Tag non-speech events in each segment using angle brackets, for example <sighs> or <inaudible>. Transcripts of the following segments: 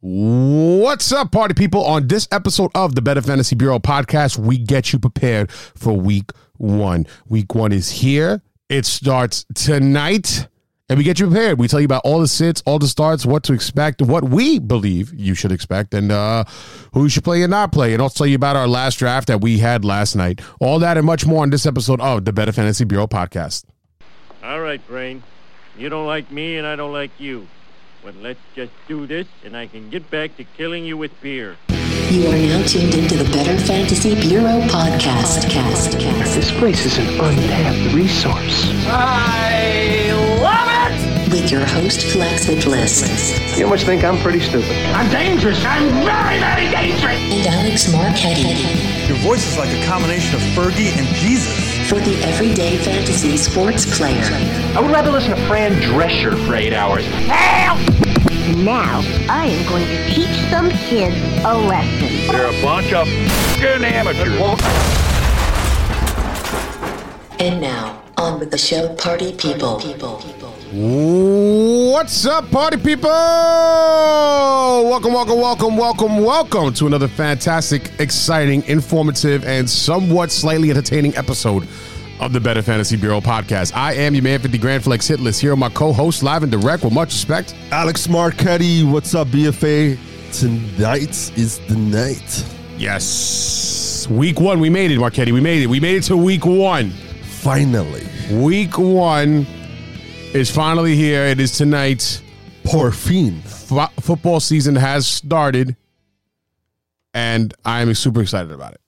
What's up, party people? On this episode of the Better Fantasy Bureau podcast, we get you prepared for week one. Week one is here. It starts tonight, and we get you prepared. We tell you about all the sits, all the starts, what to expect, what we believe you should expect, and uh, who you should play and not play. And I'll tell you about our last draft that we had last night. All that and much more on this episode of the Better Fantasy Bureau podcast. All right, Brain. You don't like me, and I don't like you. But let's just do this, and I can get back to killing you with beer. You are now tuned into the Better Fantasy Bureau podcast. podcast. podcast. This place is an untapped resource. I love it! With your host, Flaccid Bliss. You must think I'm pretty stupid. I'm dangerous. I'm very, very dangerous. And Alex Marquetti. Your voice is like a combination of Fergie and Jesus. For the everyday fantasy sports player. I would rather listen to Fran Drescher for eight hours. Help! Now, I am going to teach some kids a lesson. They're a bunch of f***ing amateurs. And now, on with the show, Party People. What's up, party people? Welcome, welcome, welcome, welcome, welcome to another fantastic, exciting, informative, and somewhat slightly entertaining episode of the Better Fantasy Bureau podcast. I am your man 50 Grand Flex hit list here, my co-host live and direct with much respect. Alex Marquetti, what's up, BFA? Tonight is the night. Yes, week one, we made it, Marquetti. We made it. We made it to week one. Finally, Week one is finally here. It is tonight. Porfin. F- football season has started, and I am super excited about it.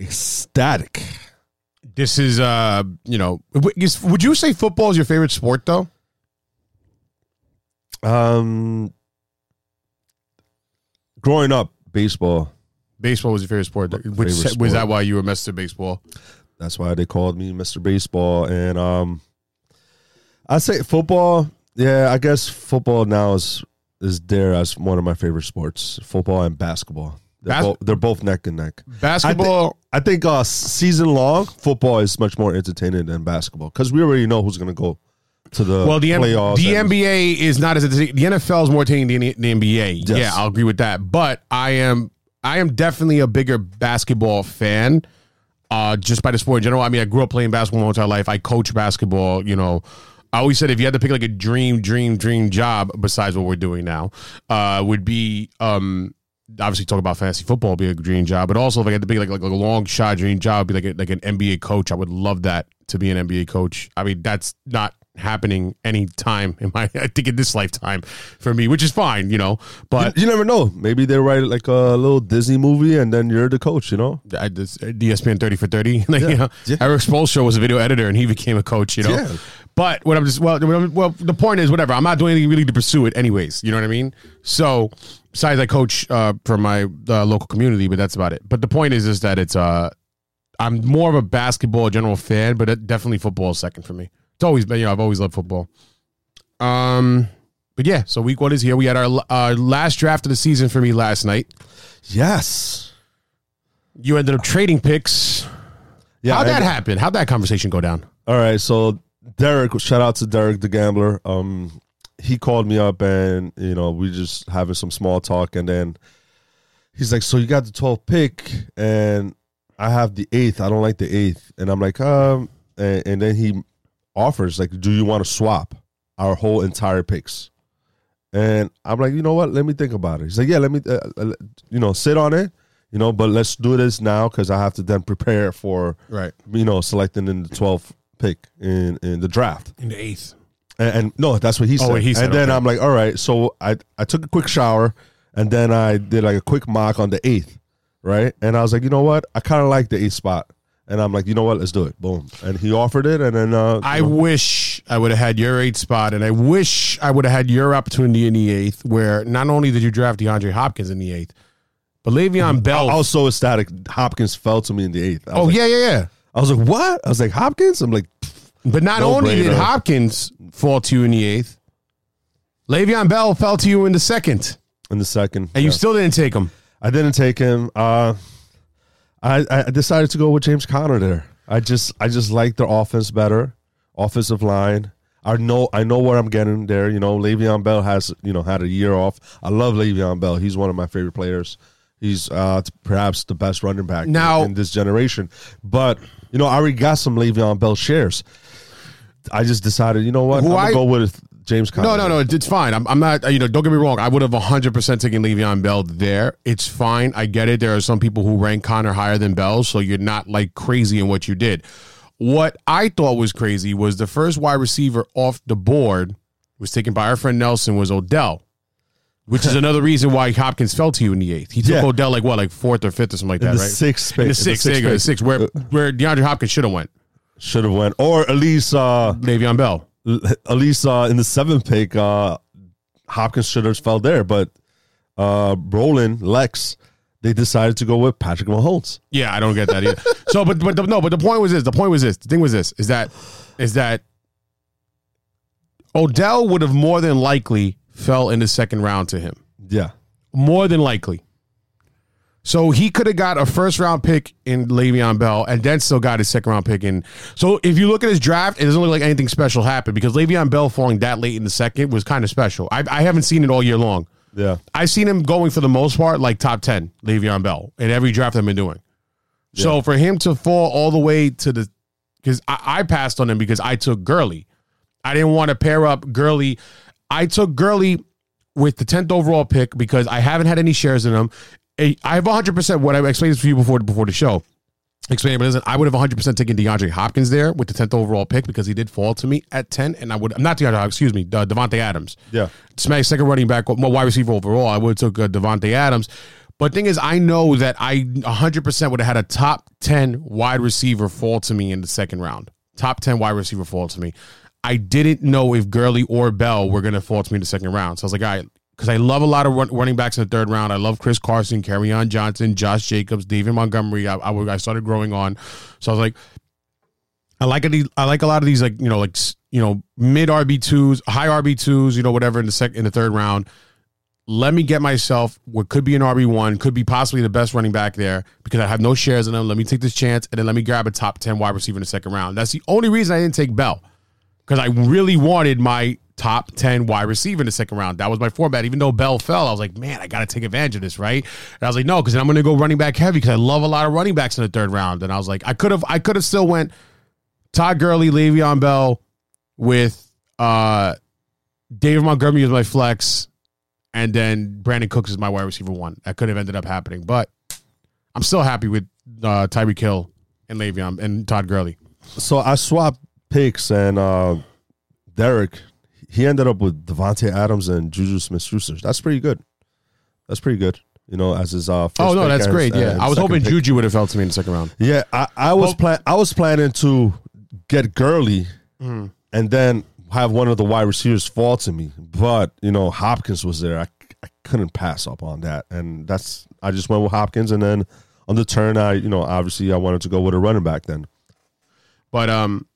Ecstatic. This is, uh, you know, w- is- would you say football is your favorite sport, though? Um, growing up, baseball. Baseball was your favorite sport. Which Favorite was sport. that why you were Mr. Baseball? That's why they called me Mr. Baseball. And um, I say football. Yeah, I guess football now is is there as one of my favorite sports. Football and basketball. They're, Bas- both, they're both neck and neck. Basketball. I think uh, season long football is much more entertaining than basketball because we already know who's going to go to the well, the, M- the NBA is not as the NFL is more entertaining than the, the NBA. Yes. Yeah, I'll agree with that. But I am I am definitely a bigger basketball fan. Uh, just by the sport in general. I mean, I grew up playing basketball my entire life. I coach basketball. You know, I always said if you had to pick like a dream, dream, dream job besides what we're doing now, uh, would be um obviously talk about fantasy football would be a dream job, but also if I had to pick like like, like a long shot dream job, be like a, like an NBA coach. I would love that to be an NBA coach. I mean, that's not happening any time in my <laughs> I think in this lifetime for me, which is fine, you know. But you, you never know. Maybe they write like a little Disney movie, and then you're the coach. You know. I just ESPN thirty for thirty. <laughs> Like, Yeah. you know, Yeah. Erik Spoelstra was a video editor and he became a coach. You know, Yeah. But what I'm just well, well, the point is whatever. I'm not doing anything really to pursue it, anyways. You know what I mean? So, besides, I coach uh, for my uh, local community, but that's about it. But the point is, is that it's uh, I'm more of a basketball general fan, but it, definitely football is second for me. It's always been, you know, I've always loved football. Um, but yeah, so week one is here. We had our uh, last draft of the season for me last night. Yes. You ended up trading picks. Yeah. How'd that I- happen? How'd that conversation go down? All right. So Derek, shout out to Derek the gambler. Um, he called me up, and you know we just having some small talk, and then he's like, "So you got the 12th pick, and I have the eighth. I don't like the eighth, and I'm like, um, and, and then he offers like, "Do you want to swap our whole entire picks?" And I'm like, you know what? Let me think about it. He's like, yeah, let me, uh, uh, you know, sit on it, you know, but let's do this now because I have to then prepare for, Right. you know, selecting in the 12th pick in in the draft. In the eighth. And, and no, that's what he said. Oh, he said, and then okay. I'm like, all right. So I I took a quick shower, and then I did like a quick mock on the eighth, right? And I was like, you know what? I kind of like the eighth spot, and I'm like, you know what? Let's do it. Boom. And he offered it, and then uh, I you know, wish I would have had your eighth spot, and I wish I would have had your opportunity in the eighth, where not only did you draft DeAndre Hopkins in the eighth, but Le'Veon Bell. I was so ecstatic. Hopkins fell to me in the eighth. Oh like- yeah, yeah, yeah. I was like, what? I was like, Hopkins. I'm like, But not No only did. Hopkins fall to you in the eighth, Le'Veon Bell fell to you in the second, in the second, and you still didn't take him. I didn't take him. Uh, I I decided to go with James Conner there. I just I just like their offense better, offensive line. I know I know where I'm getting there. You know, Le'Veon Bell has you know had a year off. I love Le'Veon Bell. He's one of my favorite players. He's uh, perhaps the best running back Now- in this generation. But you know, I already got some Le'Veon Bell shares. I just decided, you know what, Who I'm I- go with James Conner. No, no, no. It's fine. I'm, I'm not. You know, don't get me wrong. I would have 100 percent taken Le'Veon Bell there. It's fine. I get it. There are some people who rank Connor higher than Bell, so you're not like crazy in what you did. What I thought was crazy was the first wide receiver off the board was taken by our friend Nelson was Odell, which is another reason why Hopkins fell to you in the eighth. He took Yeah. Odell like what, like fourth or fifth or something like In that, the right? sixth space- in the sixth, there you go, the sixth where where DeAndre Hopkins should have went. Should have went, or at least, uh, Le'Veon Bell. at least uh, in the seventh pick, uh, Hopkins should have fell there. But uh, Roland, Lex, they decided to go with Patrick Mahomes. Yeah, I don't get that either. <laughs> so, but but the, no, but the point was this. The point was this. The thing was this. Is that is that Odell would have more than likely fell in the second round to him. Yeah, More than likely. So he could have got a first round pick in Le'Veon Bell and then still got his second round pick in. So if you look at his draft, it doesn't look like anything special happened because Le'Veon Bell falling that late in the second was kind of special. I, I haven't seen it all year long. yeah. I've seen him going for the most part like top 10, Le'Veon Bell, in every draft I've been doing. So for him to fall all the way to the, because I, I passed on him because I took Gurley. I didn't want to pair up Gurley. I took Gurley with the 10th overall pick because I haven't had any shares in him. I have 100% what I explained this to you before before the show. Explain, but listen, I would have 100% taken DeAndre Hopkins there with the 10th overall pick because he did fall to me at 10. And I would, not DeAndre, excuse me, uh, Davante Adams. Yeah. It's my second running back, well, wide receiver overall. I would have took uh, Davante Adams. But thing is, I know that I 100% would have had a top 10 wide receiver fall to me in the second round. Top 10 wide receiver fall to me. I didn't know if Gurley or Bell were going to fall to me in the second round. So I was like, all right, because I love a lot of run, running backs in the third round. I love Chris Carson, on Johnson, Josh Jacobs, David Montgomery. I, I, I started growing on. So I was like, I like these. I like a lot of these, like you know, like you know, mid RB twos, high RB twos, you know, whatever in the second, in the third round. Let me get myself what could be an RB one, could be possibly the best running back there because I have no shares in them. Let me take this chance and then let me grab a top ten wide receiver in the second round. That's the only reason I didn't take Bell because I really wanted my top 10 wide receiver in the second round. That was my format. Even though Bell fell, I was like, man, I got to take advantage of this, right? And I was like, no, because I'm going to go running back heavy because I love a lot of running backs in the third round. And I was like, I could have, I could have still went Todd Gurley, Le'Veon Bell with uh, David Montgomery as my flex, and then Brandin Cooks is my wide receiver one. That could have ended up happening, but I'm still happy with uh, Tyreek Hill and Le'Veon and Todd Gurley. So I swapped picks, and uh, Derek, he ended up with Davante Adams and Juju Smith Schuster. That's pretty good. That's pretty good. You know, as his uh, Oh no, that's and- great. Yeah, I was hoping pick. Juju would have fell to me in the second round. Yeah, I, I was Well- plan I was planning to get Gurley Mm-hmm. and then have one of the wide receivers fall to me, but you know Hopkins was there. I, I couldn't pass up on that, and that's I just went with Hopkins, and then on the turn, I you know obviously I wanted to go with a running back then. But um,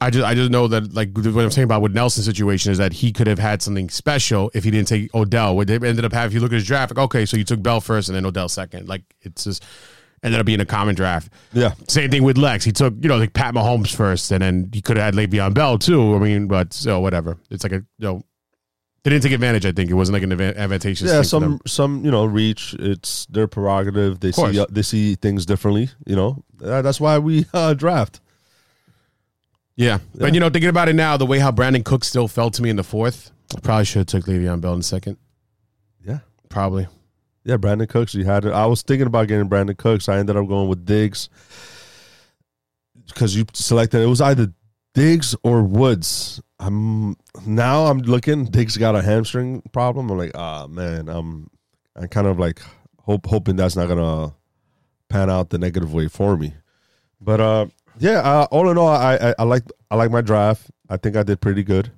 I just I just know that like what I'm saying about with Nelson's situation is that he could have had something special if he didn't take Odell. What they ended up having, if you look at his draft, like okay, so you took Bell first and then Odell second. Like it's just ended up being a common draft. Yeah, Same thing with Lex. He took you know like Pat Mahomes first, and then he could have had Le'Veon Bell too. I mean, but so whatever. It's like a you know. They didn't take advantage. I think it wasn't like an advantageous. yeah. thing for them. Some some you know reach. It's their prerogative. They see uh, they see things differently. You know Uh, that's why we uh, draft. Yeah. But you know, thinking about it now, the way how Brandin Cook still fell to me in the fourth, I probably should have took Le'Veon Bell in second. Yeah. Probably. Yeah, Brandin Cooks. You had it. I was thinking about getting Brandin Cooks. I ended up going with Diggs because you selected. It was either Diggs or Woods. I'm now. I'm looking. Diggs got a hamstring problem. I'm like, ah, man. I'm. I'm kind of like hope hoping that's not gonna pan out the negative way for me. But uh, yeah. Uh, all in all, I, I I like I like my draft. I think I did pretty good.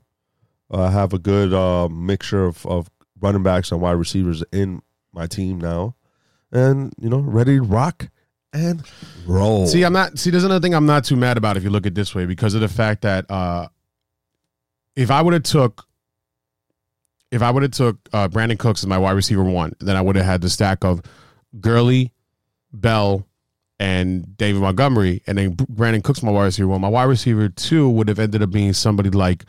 I have a good uh, mixture of, of running backs and wide receivers in my team now, and you know, ready to rock and roll. See, I'm not. See, there's another thing I'm not too mad about if you look at this way because of the fact that uh, if I would have took, if I would have took uh, Brandin Cooks as my wide receiver one, then I would have had the stack of Gurley, Bell, and David Montgomery, and then Brandin Cooks my wide receiver one. My wide receiver two would have ended up being somebody like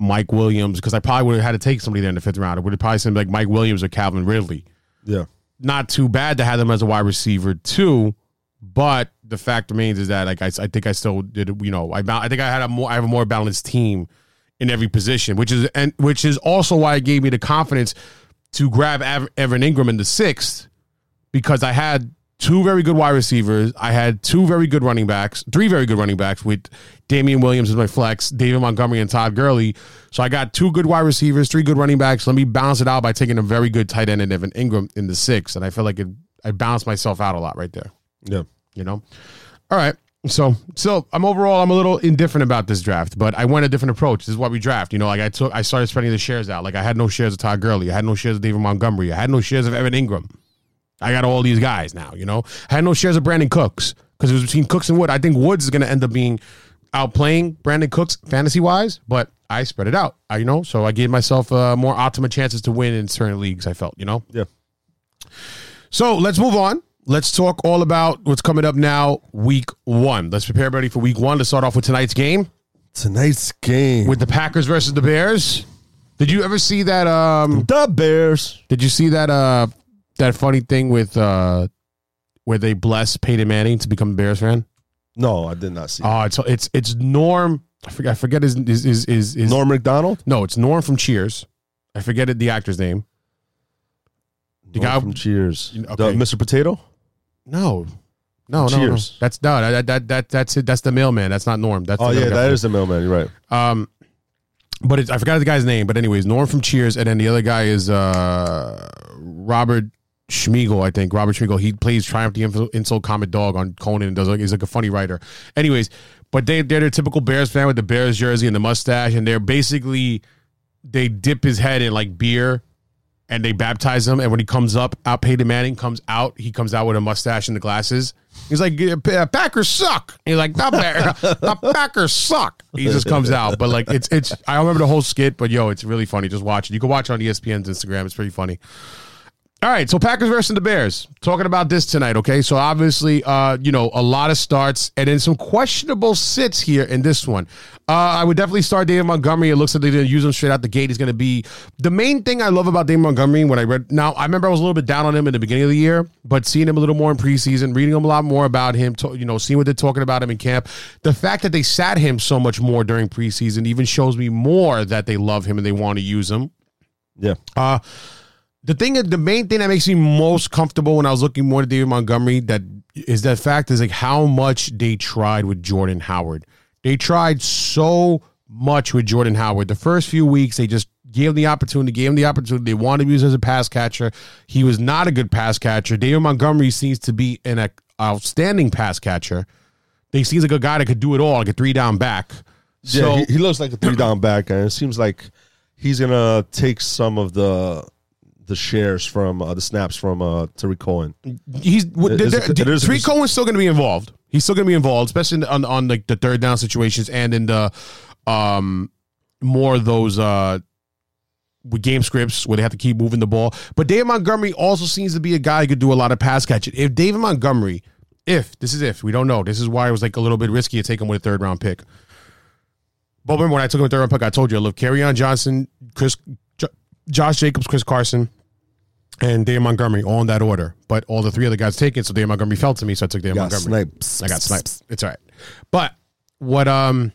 Mike Williams because I probably would have had to take somebody there in the fifth round. It would have probably been like Mike Williams or Calvin Ridley. Yeah. Not too bad to have them as a wide receiver too, but the fact remains is that like I, I think I still did you know I I think I had a more I have a more balanced team in every position, which is and which is also why it gave me the confidence to grab Ev- Evan Engram in the sixth because I had two very good wide receivers. I had two very good running backs, three very good running backs with Damien Williams as my flex, David Montgomery, and Todd Gurley. So I got two good wide receivers, three good running backs. Let me balance it out by taking a very good tight end and Evan Engram in the six. And I feel like it, I balanced myself out a lot right there. Yeah. You know? All right. So, so I'm overall, I'm a little indifferent about this draft, but I went a different approach. This is why we draft. You know, like I took, I started spreading the shares out. Like I had no shares of Todd Gurley. I had no shares of David Montgomery. I had no shares of Evan Engram. I got all these guys now, you know. I had no shares of Brandin Cooks because it was between Cooks and Wood. I think Woods is going to end up being outplaying Brandin Cooks fantasy wise, but I spread it out, I, you know. So I gave myself uh, more optimal chances to win in certain leagues. I felt, you know. Yeah. So let's move on. Let's talk all about what's coming up now, week one. Let's prepare everybody for week one. to start off with tonight's game Tonight's game with the Packers versus the Bears. Did you ever see that? Um, the Bears. did you see that? Uh, that funny thing with uh, where they bless Peyton Manning to become a Bears fan. No, I did not see. Oh, it's it's it's Norm. I forget. I forget his is is is, is Norm Macdonald. No, it's Norm from Cheers. I forget it, the actor's name. The Norm guy from Cheers. Okay. The Mr. Potato. No. No, no, Cheers. no. That's no, that, that that that's it. That's the mailman. That's not Norm. That's Oh the yeah, that is the mailman. You're right. Um, but it's, I forgot the guy's name. But anyways, Norm from Cheers, and then the other guy is uh Robert Schmiegel. I think Robert Smigel. He plays Triumph the Insult Comic Dog on Conan and does like he's like a funny writer. Anyways, but they they're the typical Bears fan with the Bears jersey and the mustache, and they're basically they dip his head in like beer. And they baptize him, and when he comes up, out Peyton Manning comes out. He comes out with a mustache and the glasses. He's like, "Uh, "Packers suck." He's like, "The, Bear- <laughs> the Packers suck." He just comes out, but like it's it's. I remember the whole skit, but yo, it's really funny. Just watch it. You can watch it on ESPN's Instagram. It's pretty funny. All right, so Packers versus the Bears. Talking about this tonight, okay? So obviously, uh, you know, a lot of starts and then some questionable sits here in this one. Uh, I would definitely start David Montgomery. It looks like they're going to use him straight out the gate. He's going to be the main thing I love about David Montgomery. When I read now, I remember I was a little bit down on him in the beginning of the year, but seeing him a little more in preseason, reading him a lot more about him, to, you know, seeing what they're talking about him in camp, the fact that they sat him so much more during preseason even shows me more that they love him and they want to use him. Yeah. Uh the thing the main thing that makes me most comfortable when I was looking more to David Montgomery that is that fact is like how much they tried with Jordan Howard. They tried so much with Jordan Howard. The first few weeks they just gave him the opportunity, gave him the opportunity. They wanted to use him as a pass catcher. He was not a good pass catcher. David Montgomery seems to be an outstanding pass catcher. He seems like a guy that could do it all, like a three down back. Yeah, So he, he looks like a three down back, and it seems like he's gonna take some of the the shares from uh, the snaps from uh, Tarik Cohen. he's It is a- it is Tarik Cohen's still going to be involved. He's still going to be involved, especially in the- on on like the third down situations and in the um more of those uh with game scripts where they have to keep moving the ball. But David Montgomery also seems to be a guy who could do a lot of pass catching. If David Montgomery, if this is if we don't know, this is why it was like a little bit risky to take him with a third round pick. But remember when I took him with a third round pick, I told you I love Kerryon Johnson, Chris, Jo- Josh Jacobs, Chris Carson, and David Montgomery, all in that order. But all the three other guys taken, so David Montgomery fell to me, so I took Got Montgomery. sniped. I got sniped. It's all right. But what um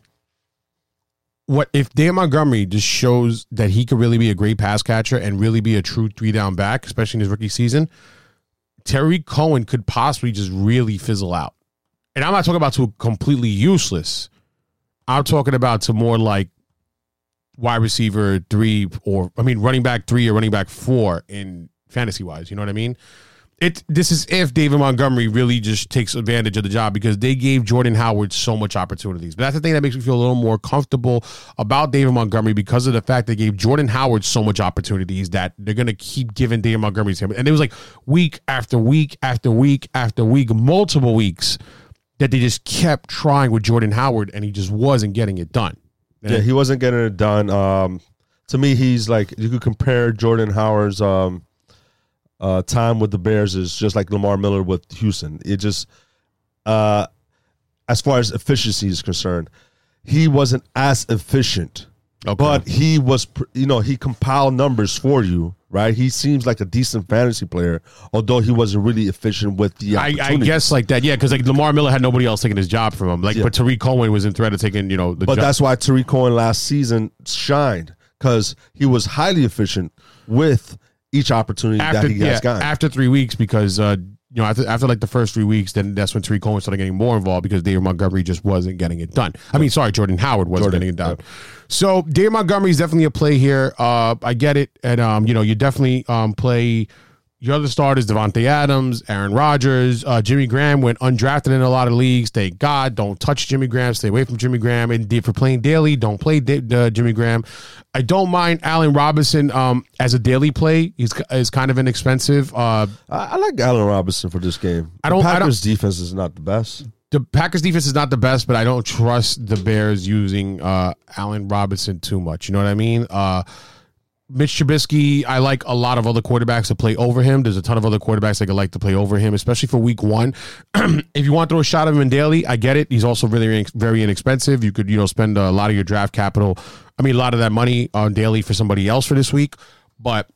what if David Montgomery just shows that he could really be a great pass catcher and really be a true three down back, especially in his rookie season, Tarik Cohen could possibly just really fizzle out. And I'm not talking about to completely useless. I'm talking about to more like wide receiver three or I mean running back three or running back four in fantasy wise. You know what I mean? It this is if David Montgomery really just takes advantage of the job because they gave Jordan Howard so much opportunities. But that's the thing that makes me feel a little more comfortable about David Montgomery because of the fact they gave Jordan Howard so much opportunities that they're gonna keep giving David Montgomery to him. And it was like week after week after week after week, multiple weeks that they just kept trying with Jordan Howard and he just wasn't getting it done. Yeah, he wasn't getting it done. Um, to me, he's like you could compare Jordan Howard's um, uh, time with the Bears is just like Lamar Miller with Houston. It just, uh, as far as efficiency is concerned, he wasn't as efficient Okay. but he was, you know, he compiled numbers for you, right? He seems like a decent fantasy player, although he wasn't really efficient with the. I, I guess like that, yeah, because like Lamar Miller had nobody else taking his job from him. Like, Yeah. but Tarik Cohen was in threat of taking, you know, the But job. that's why Tarik Cohen last season shined because he was highly efficient with each opportunity after that he has gotten. after three weeks because uh, you know after after like the first three weeks, then that's when Tarik Cohen started getting more involved because David Montgomery just wasn't getting it done. I mean, sorry, Jordan Howard wasn't Jordan, getting it done. So David Montgomery is definitely a play here. Uh, I get it, and um, you know, you definitely um play. Your other starters, Davante Adams, Aaron Rodgers, uh, Jimmy Graham went undrafted in a lot of leagues. Thank God. Don't touch Jimmy Graham. Stay away from Jimmy Graham. And if you're playing daily, don't play da- uh, Jimmy Graham. I don't mind Allen Robinson um, as a daily play. He's is kind of inexpensive. Uh, I, like Allen Robinson for this game. I don't- The I don't- Packers defense is not the best. the Packers defense is not the best, but I don't trust the Bears using uh, Allen Robinson too much. You know what I mean? Mitch Trubisky, I like a lot of other quarterbacks to play over him. There's a ton of other quarterbacks that could like to play over him, especially for week one. <clears throat> if you want to throw a shot at him in daily, I get it. He's also really very inexpensive. You could, you know, spend a lot of your draft capital. I mean, a lot of that money on daily for somebody else for this week. But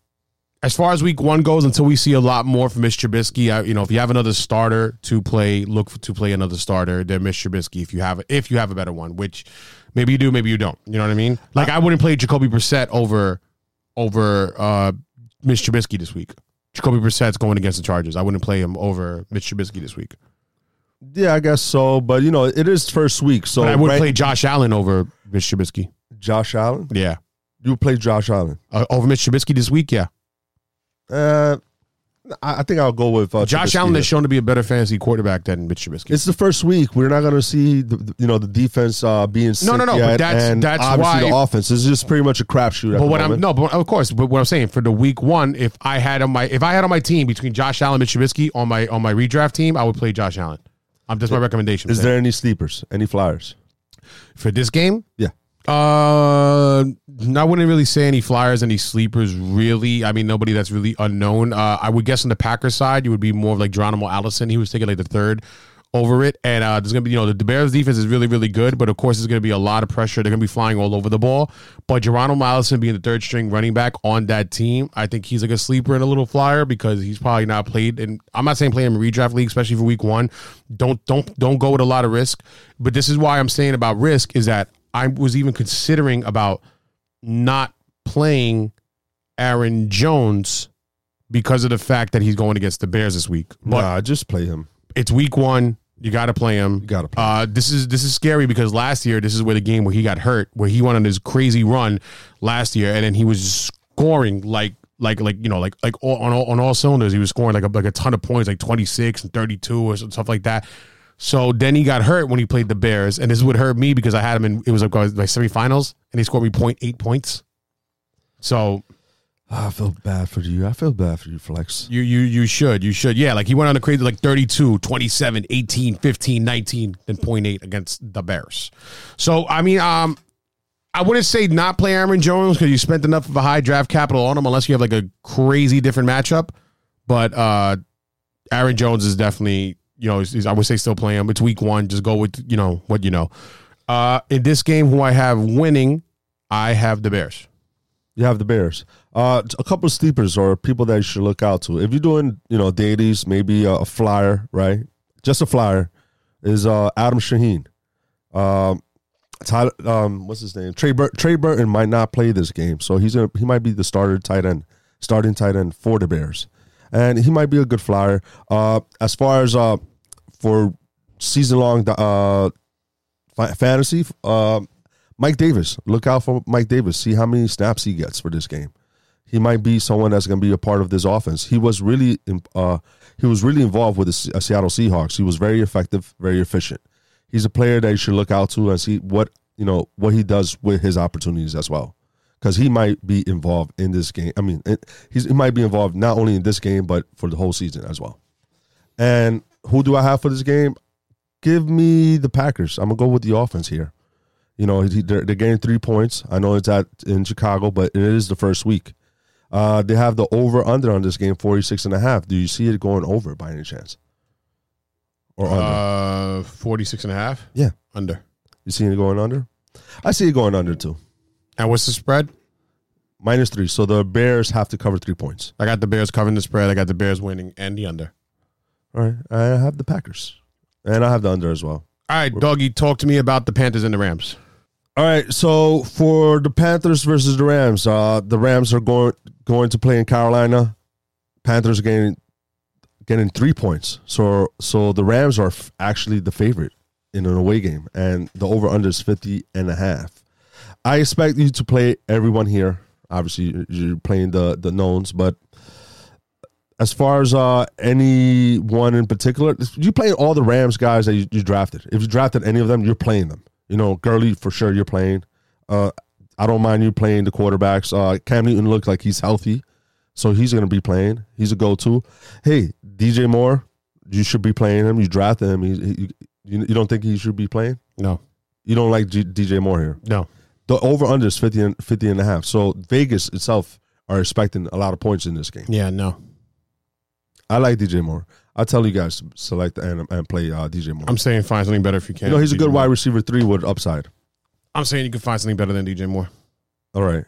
as far as week one goes, until we see a lot more from Mitch Trubisky, I, you know, if you have another starter to play, look for, to play another starter than Mitch Trubisky. If you have, if you have a better one, which maybe you do, maybe you don't. You know what I mean? Like I wouldn't play Jacoby Brissett over over uh, Mitch Trubisky this week. Jacoby Brissett's going against the Chargers. I wouldn't play him over Mitch Trubisky this week. Yeah, I guess so. But you know, it is first week, so But I would right- play Josh Allen over Mitch Trubisky. Josh Allen. Yeah, You would play Josh Allen. uh, over Mitch Trubisky this week. Yeah, Uh, I, I think I'll go with uh, Josh Trubisky Allen has shown to be a better fantasy quarterback than Mitch Trubisky. It's the first week. We're not going to see the, the- you know the defense uh, being sick No, no, no, but yet, that's- and that's obviously why- the offense is just pretty much a crapshoot. at But the what I'm moment. no, but of course, but what I'm saying for the week one, if I had on my if I had on my team between Josh Allen and Mitch Trubisky on my on my redraft team, I would play Josh Allen. Um, that's my recommendation. Is there any sleepers? Any flyers? for this game? Yeah. Uh, I wouldn't really say any flyers, any sleepers. Really, I mean, nobody that's really unknown. Uh, I would guess on the Packers side, you would be more of like Geronimo Allison. He was taking like the third over it, and uh, there's gonna be you know the, Bears defense is really really good, but of course there's gonna be a lot of pressure. They're gonna be flying all over the ball. But Geronimo Allison being the third string running back on that team, I think he's like a sleeper and a little flyer because he's probably not played. And I'm not saying play him in redraft league, especially for week one. Don't don't don't go with a lot of risk. But this is why I'm saying about risk is that I was even considering about not playing Aaron Jones because of the fact that he's going against the Bears this week. But nah, just play him. it's week one. You got to play him. You gotta play Uh, this is this is scary because last year this is where the game where he got hurt, where he went on his crazy run last year, and then he was scoring like like like you know like like all, on all, on all cylinders. He was scoring like a like a ton of points, like twenty six and thirty two or stuff like that. So then he got hurt when he played the Bears, and this would hurt me because I had him in it was like my semifinals, and he scored me 0.8 points. So Ah, I feel bad for you. I feel bad for you, Flex. You you you should. You should. Yeah, like he went on a crazy like 32, 27, 18, 15, 19 and 0.8 against the Bears. So, I mean, um I wouldn't say not play Aaron Jones because you spent enough of a high draft capital on him unless you have like a crazy different matchup. But uh Aaron Jones is definitely, you know, I would say still play him. It's week one. Just go with, you know, what you know. Uh in this game, who I have winning, I have the Bears. You have the Bears. Uh, a couple of sleepers or people that you should look out to. If you're doing, you know, dailies, maybe a, a flyer, right? Just a flyer is uh, Adam Shaheen. Um, Tyler, um, what's his name? Trey, Bur- Trey Burton might not play this game, so he's he might be the starter tight end, starting tight end for the Bears, and he might be a good flyer. Uh, as far as uh, for season long uh, fantasy, uh, Mike Davis. Look out for Mike Davis. See how many snaps he gets for this game. He might be someone that's going to be a part of this offense. He was really, uh, he was really involved with the uh, Seattle Seahawks. He was very effective, very efficient. He's a player that you should look out to and see what you know what he does with his opportunities as well, because he might be involved in this game. I mean, it, he might be involved not only in this game but for the whole season as well. And who do I have for this game? Give me the Packers. I'm gonna go with the offense here. You know, they're, they're getting three points. I know it's at in Chicago, but it is the first week. Uh, they have the over under on this game 46 and a half. Do you see it going over by any chance? Or under? Uh 46 and a half? yeah. Under. You see it going under? I see it going under too. And what's the spread? minus three. So the Bears have to cover three points. I got the Bears covering the spread. I got the Bears winning and the under. All right, I have the Packers, and I have the under as well. All right, doggy, talk to me about the Panthers and the Rams. All right, so for the Panthers versus the Rams, uh, the Rams are going going to play in Carolina. Panthers getting getting three points. So so the Rams are f- actually the favorite in an away game, and the over under is 50 and a half. I expect you to play everyone here. Obviously, you- you're playing the the knowns, but as far as uh anyone in particular, you play all the Rams guys that you, you drafted. If you drafted any of them, you're playing them. You know, Gurley for sure you're playing. Uh, I don't mind you playing the quarterbacks. Uh, Cam Newton looks like he's healthy, so he's going to be playing. He's a go-to. Hey, DJ Moore, you should be playing him. You drafted him. He, he, you, you don't think he should be playing? No, You don't like G, DJ Moore here. no. The over/under is 50 and, 50 and a half. So Vegas itself are expecting a lot of points in this game. Yeah, no. I like DJ Moore. I tell you guys to select and, and play uh, DJ Moore. I'm saying find something better if you can. you know, he's a good wide receiver three with upside. I'm saying you can find something better than DJ Moore. All right.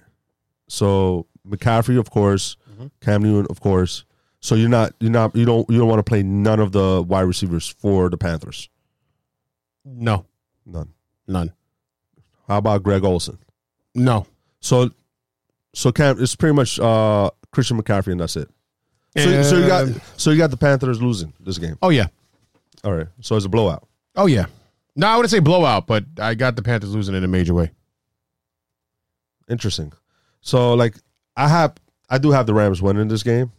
So McCaffrey, of course, Mm-hmm. Cam Newton, of course. So you're not you're not you don't you don't want to play none of the wide receivers for the Panthers. No, None. none. How about Greg Olsen? No. So so Cam it's pretty much uh Christian McCaffrey and that's it. So, so you got so you got the Panthers losing this game. Oh yeah. All right. So it's a blowout. Oh yeah. No, I wouldn't say blowout, but I got the Panthers losing in a major way. Interesting. So like I have I do have the Rams winning this game,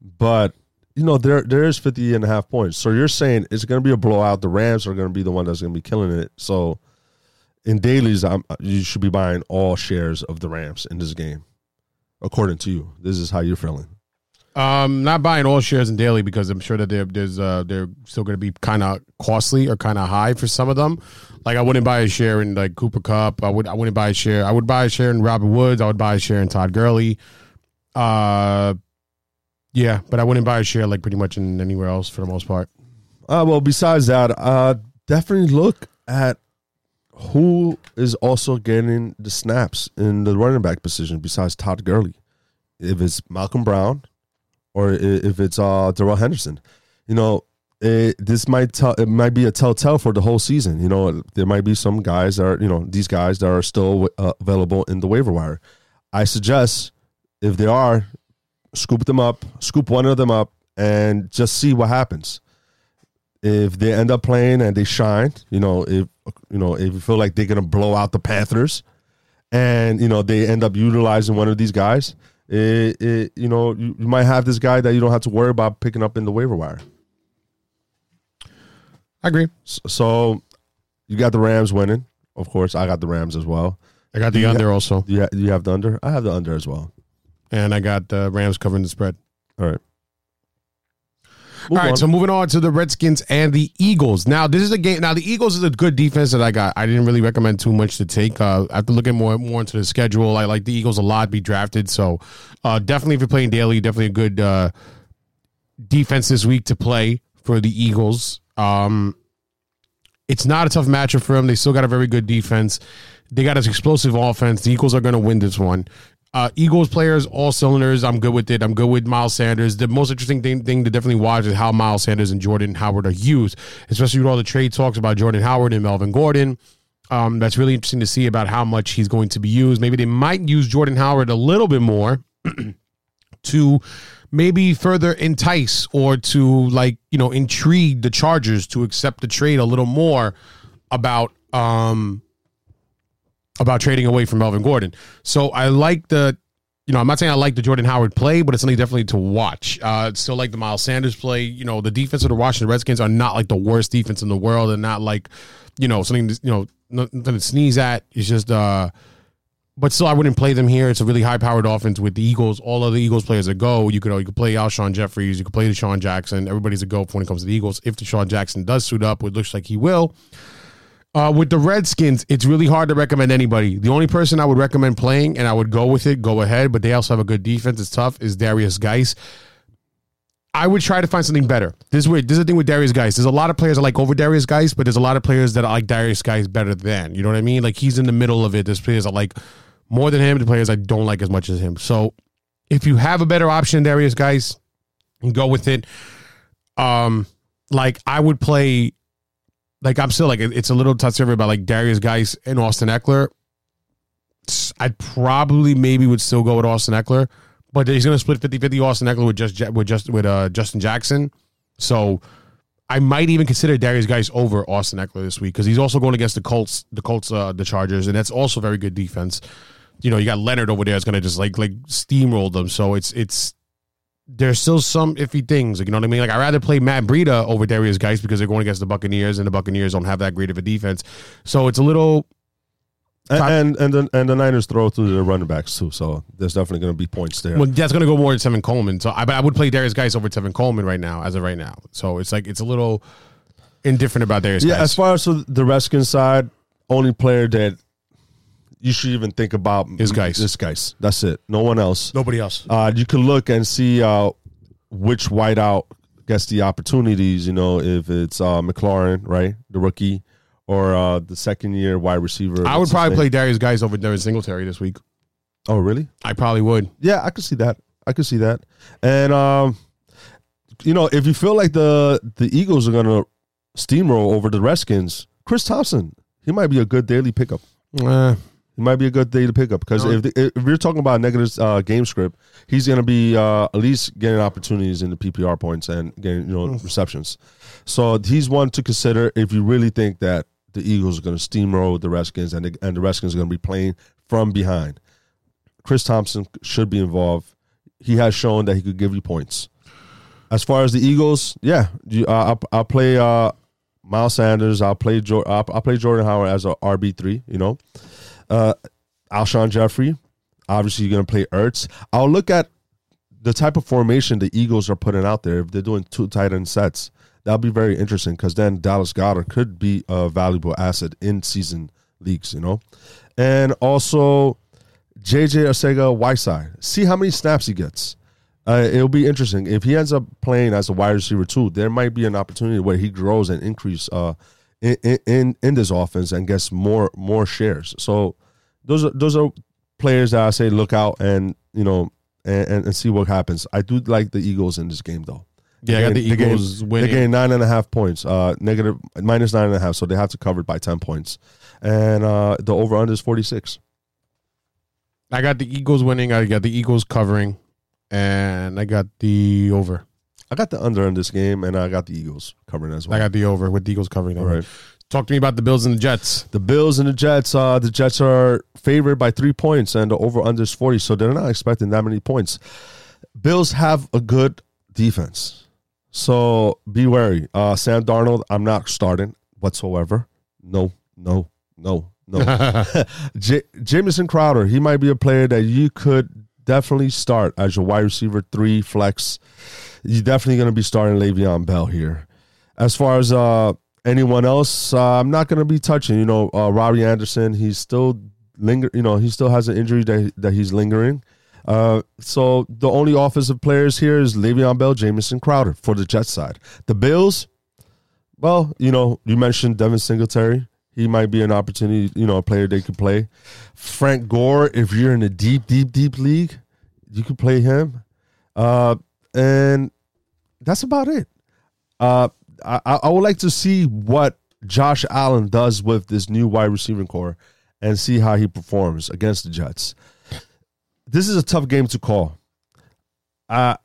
but you know there there is 50 and a half points. So you're saying it's going to be a blowout. The Rams are going to be the one that's going to be killing it. So in dailies, I'm, you should be buying all shares of the Rams in this game, according to you. This is how you're feeling. Um, not buying all shares in daily because I'm sure that they're there's uh they're still going to be kind of costly or kind of high for some of them. Like I wouldn't buy a share in like Cooper Kupp. I would I wouldn't buy a share. I would buy a share in Robert Woods. I would buy a share in Todd Gurley. Uh, yeah, but I wouldn't buy a share like pretty much in anywhere else for the most part. Uh, well, besides that, uh, definitely look at who is also getting the snaps in the running back position besides Todd Gurley. If it's Malcolm Brown or if it's uh, Darrell Henderson, you know, it, this might tell it might be a telltale for the whole season. You know, there might be some guys that are you know these guys that are still uh, available in the waiver wire. I suggest if they are, scoop them up, scoop one of them up, and just see what happens if they end up playing and they shine, you know, if you know, if you feel like they're gonna blow out the Panthers, and you know they end up utilizing one of these guys, it, it, you know, you, you might have this guy that you don't have to worry about picking up in the waiver wire. I agree. S- So you got the Rams winning, of course. I got the Rams as well. I got the Yeah. under also, You ha- you have the under. I have the under as well. and I got the Rams covering the spread. All right. All right, on. so moving on to the Redskins and the Eagles. Now, this is a game. Now, the Eagles is a good defense that I got. I didn't really recommend too much to take. Uh, I have to look at more more into the schedule. I like the Eagles a lot. Be drafted, so uh, definitely if you're playing daily, definitely a good uh, defense this week to play for the Eagles. Um, it's not a tough matchup for them. They still got a very good defense. They got an explosive offense. The Eagles are going to win this one. Uh, Eagles players, all cylinders. I'm good with it. I'm good with Miles Sanders. The most interesting thing, thing to definitely watch is how Miles Sanders and Jordan Howard are used, especially with all the trade talks about Jordan Howard and Melvin Gordon. Um, that's really interesting to see about how much he's going to be used. Maybe they might use Jordan Howard a little bit more <clears throat> to maybe further entice or to like you know intrigue the Chargers to accept the trade a little more about um about trading away from Melvin Gordon. So I like the you know, I'm not saying I like the Jordan Howard play, but it's something definitely to watch. Uh, still like the Miles Sanders play. You know, the defense of the Washington Redskins are not like the worst defense in the world, and not like, you know, something to, you know nothing to sneeze at. It's just, uh, but still, I wouldn't play them here. It's a really high powered offense with the Eagles. All of the Eagles players are go. You could you could play Alshon Jeffery. You could play DeSean Jackson. Everybody's a go when it comes to the Eagles. If DeSean Jackson does suit up, which looks like he will. Uh, with the Redskins, it's really hard to recommend anybody. The only person I would recommend playing, and I would go with it, go ahead, but they also have a good defense. It's tough. Is Derrius Guice? I would try to find something better. This is. This is the thing with Derrius Guice. There's a lot of players I like over Derrius Guice, but there's a lot of players that I like Derrius Guice better than. You know what I mean? Like he's in the middle of it. There's players that like more than him. The players I don't like as much as him. So if you have a better option, Darius, guys, go with it. Um, like I would play. Like I'm still like it's a little touchy about like Derrius Guice and Austin Ekeler. I'd probably maybe would still go with Austin Ekeler, but he's going to split 50-50 Austin Ekeler with just with just with uh, Justin Jackson. So I might even consider Derrius Guice over Austin Ekeler this week because he's also going against the Colts, the Colts, uh, the Chargers, and that's also very good defense. You know, you got Leonard over there that's going to just like like steamroll them. So it's it's there's still some iffy things. Like, you know what I mean? Like I'd rather play Matt Breida over Derrius Guice because they're going against the Buccaneers, and the Buccaneers don't have that great of a defense. So it's a little And and and the, and the Niners throw through their running backs too, so there's definitely going to be points there. Well, that's going to go more to Tevin Coleman. So I, but I would play Derrius Guice over Tevin Coleman right now, as of right now. So it's like it's a little indifferent about Darius. yeah, Geis. as far as the Redskins side, only player that you should even think about Is Guice. This guys. That's it. No one else. nobody else. Uh, you can look and see uh, which whiteout gets the opportunities. You know, if it's uh, McLaurin, right, the rookie, or uh, the second year wide receiver. I would probably play Derrius Guice over Devin Singletary this week. Oh, really? I probably would. Yeah, I could see that. I could see that. And um, you know, if you feel like the the Eagles are gonna steamroll over the Redskins, Chris Thompson, he might be a good daily pickup. Uh, He might be a good day to pick up because if, the, if you're talking about negative uh, game script, he's going to be uh, at least getting opportunities in the PPR points and getting you know receptions. So he's one to consider if you really think that the Eagles are going to steamroll the Redskins and the, and the Redskins are going to be playing from behind. Chris Thompson should be involved. He has shown that he could give you points. As far as the Eagles, yeah, you, uh, I'll, I'll play uh, Miles Sanders. I'll play jo- I'll, I'll play Jordan Howard as a RB three. You know, uh, Alshon Jeffery. Obviously, you're going to play Ertz. I'll look at the type of formation the Eagles are putting out there. If they're doing two tight end sets, that'll be very interesting because then Dallas Goedert could be a valuable asset in season leagues. You know, and also JJ Arcega Whiteside. See how many snaps he gets. Uh, it'll be interesting if he ends up playing as a wide receiver too. There might be an opportunity where he grows and increase uh, in, in in this offense and gets more more shares. So those are those are players that I say look out and you know and, and, and see what happens. I do like the Eagles in this game though. Yeah, I got the They gain- Eagles They winning. gain nine and a half points, uh, negative minus nine and a half, so they have to cover it by ten points, and uh, the over under is forty six. I got the Eagles winning. I got the Eagles covering, and I got the over. I got the under in this game, and I got the Eagles covering as well. I got the over with the Eagles covering. All right. Talk to me about the Bills and the Jets. The Bills and the Jets. Uh, the Jets are favored by three points, and the over under is forty, so they're not expecting that many points. Bills have a good defense, so be wary. Uh, Sam Darnold, I'm not starting whatsoever. No, no, no, no. <laughs> <laughs> J- Jamison Crowder, he might be a player that you could definitely start as your wide receiver three flex. You're definitely going to be starting Le'Veon Bell here. As far as uh, anyone else, uh, I'm not going to be touching. You know, uh, Robbie Anderson, he's still linger. You know, he still has an injury that that he's lingering. Uh, so the only offensive players here is Le'Veon Bell, Jamison Crowder for the Jets side. The Bills, well, you know, you mentioned Devin Singletary. He might be an opportunity, you know, a player they could play. Frank Gore, if you're in a deep, deep, deep league, you could play him. Uh, and that's about it. Uh, I, I would like to see what Josh Allen does with this new wide receiving core and see how he performs against the Jets. This is a tough game to call. I,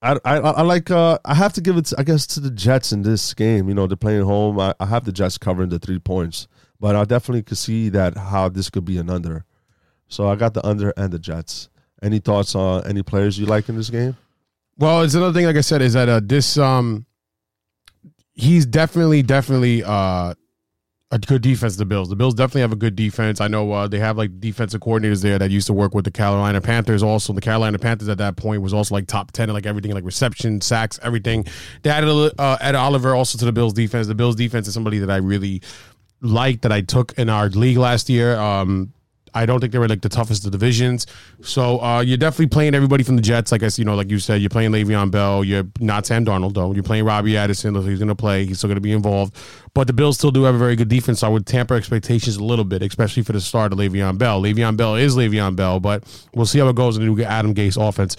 I I like uh I have to give it I guess to the Jets in this game. You know they're playing home. I, I have the Jets covering the three points, but I definitely could see that how this could be an under. So I got the under and the Jets. Any thoughts on any players you like in this game? Well, it's another thing. Like I said, is that uh, this um, he's definitely definitely uh a good defense. The Bills. The Bills definitely have a good defense. I know uh, they have like defensive coordinators there that used to work with the Carolina Panthers. Also, the Carolina Panthers at that point was also like top ten in like everything, like reception, sacks, everything. They added uh, Ed Oliver also to the Bills defense. The Bills defense is somebody that I really liked that I took in our league last year. Um, I don't think they were like the toughest of divisions. So uh, you're definitely playing everybody from the Jets. Like I you know, like you said, you're playing Le'Veon Bell. You're not Sam Darnold though. You're playing Robbie Anderson. He's going to play. He's still going to be involved. But the Bills still do have a very good defense. So I would tamper expectations a little bit, especially for the start of Le'Veon Bell. Le'Veon Bell is Le'Veon Bell, but we'll see how it goes in the new Adam Gase offense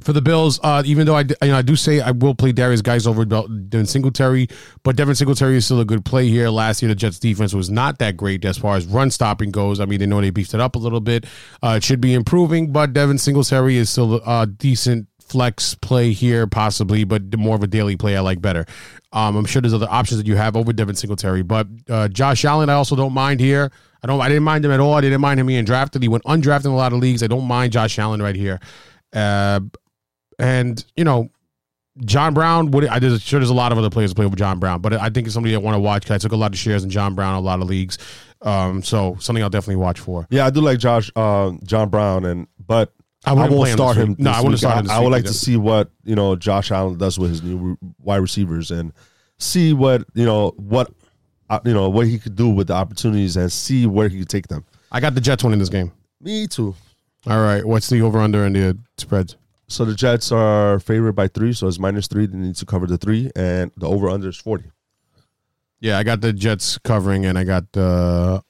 for the Bills, uh, even though I, you know, I do say I will play Derrius Guice over Devin Singletary, but Devin Singletary is still a good play here. Last year, the Jets defense was not that great as far as run stopping goes. I mean, they know they beefed it up a little bit. Uh, it should be improving, but Devin Singletary is still a decent flex play here, possibly, but more of a daily play I like better. Um, I'm sure there's other options that you have over Devin Singletary, but uh, Josh Allen, I also don't mind here. I don't. I didn't mind him at all. I didn't mind him being drafted. He went undrafted in a lot of leagues. I don't mind Josh Allen right here. Uh, and you know, John Brown. Would I did sure there's a lot of other players play with John Brown, but I think it's somebody I want to watch. I took a lot of shares in John Brown, a lot of leagues. Um, so something I'll definitely watch for. Yeah, I do like Josh, uh, John Brown, and but I I, won't start him. No, I wouldn't start him this I would like either. to see what you know Josh Allen does with his new wide receivers and see what you know what uh, you know what he could do with the opportunities and see where he could take them. I got the Jets winning this game. Me too. All right, what's the over under and the spreads? So the Jets are favored by three, so it's minus three. They need to cover the three, and the over under is forty. Yeah, I got the Jets covering, and I got the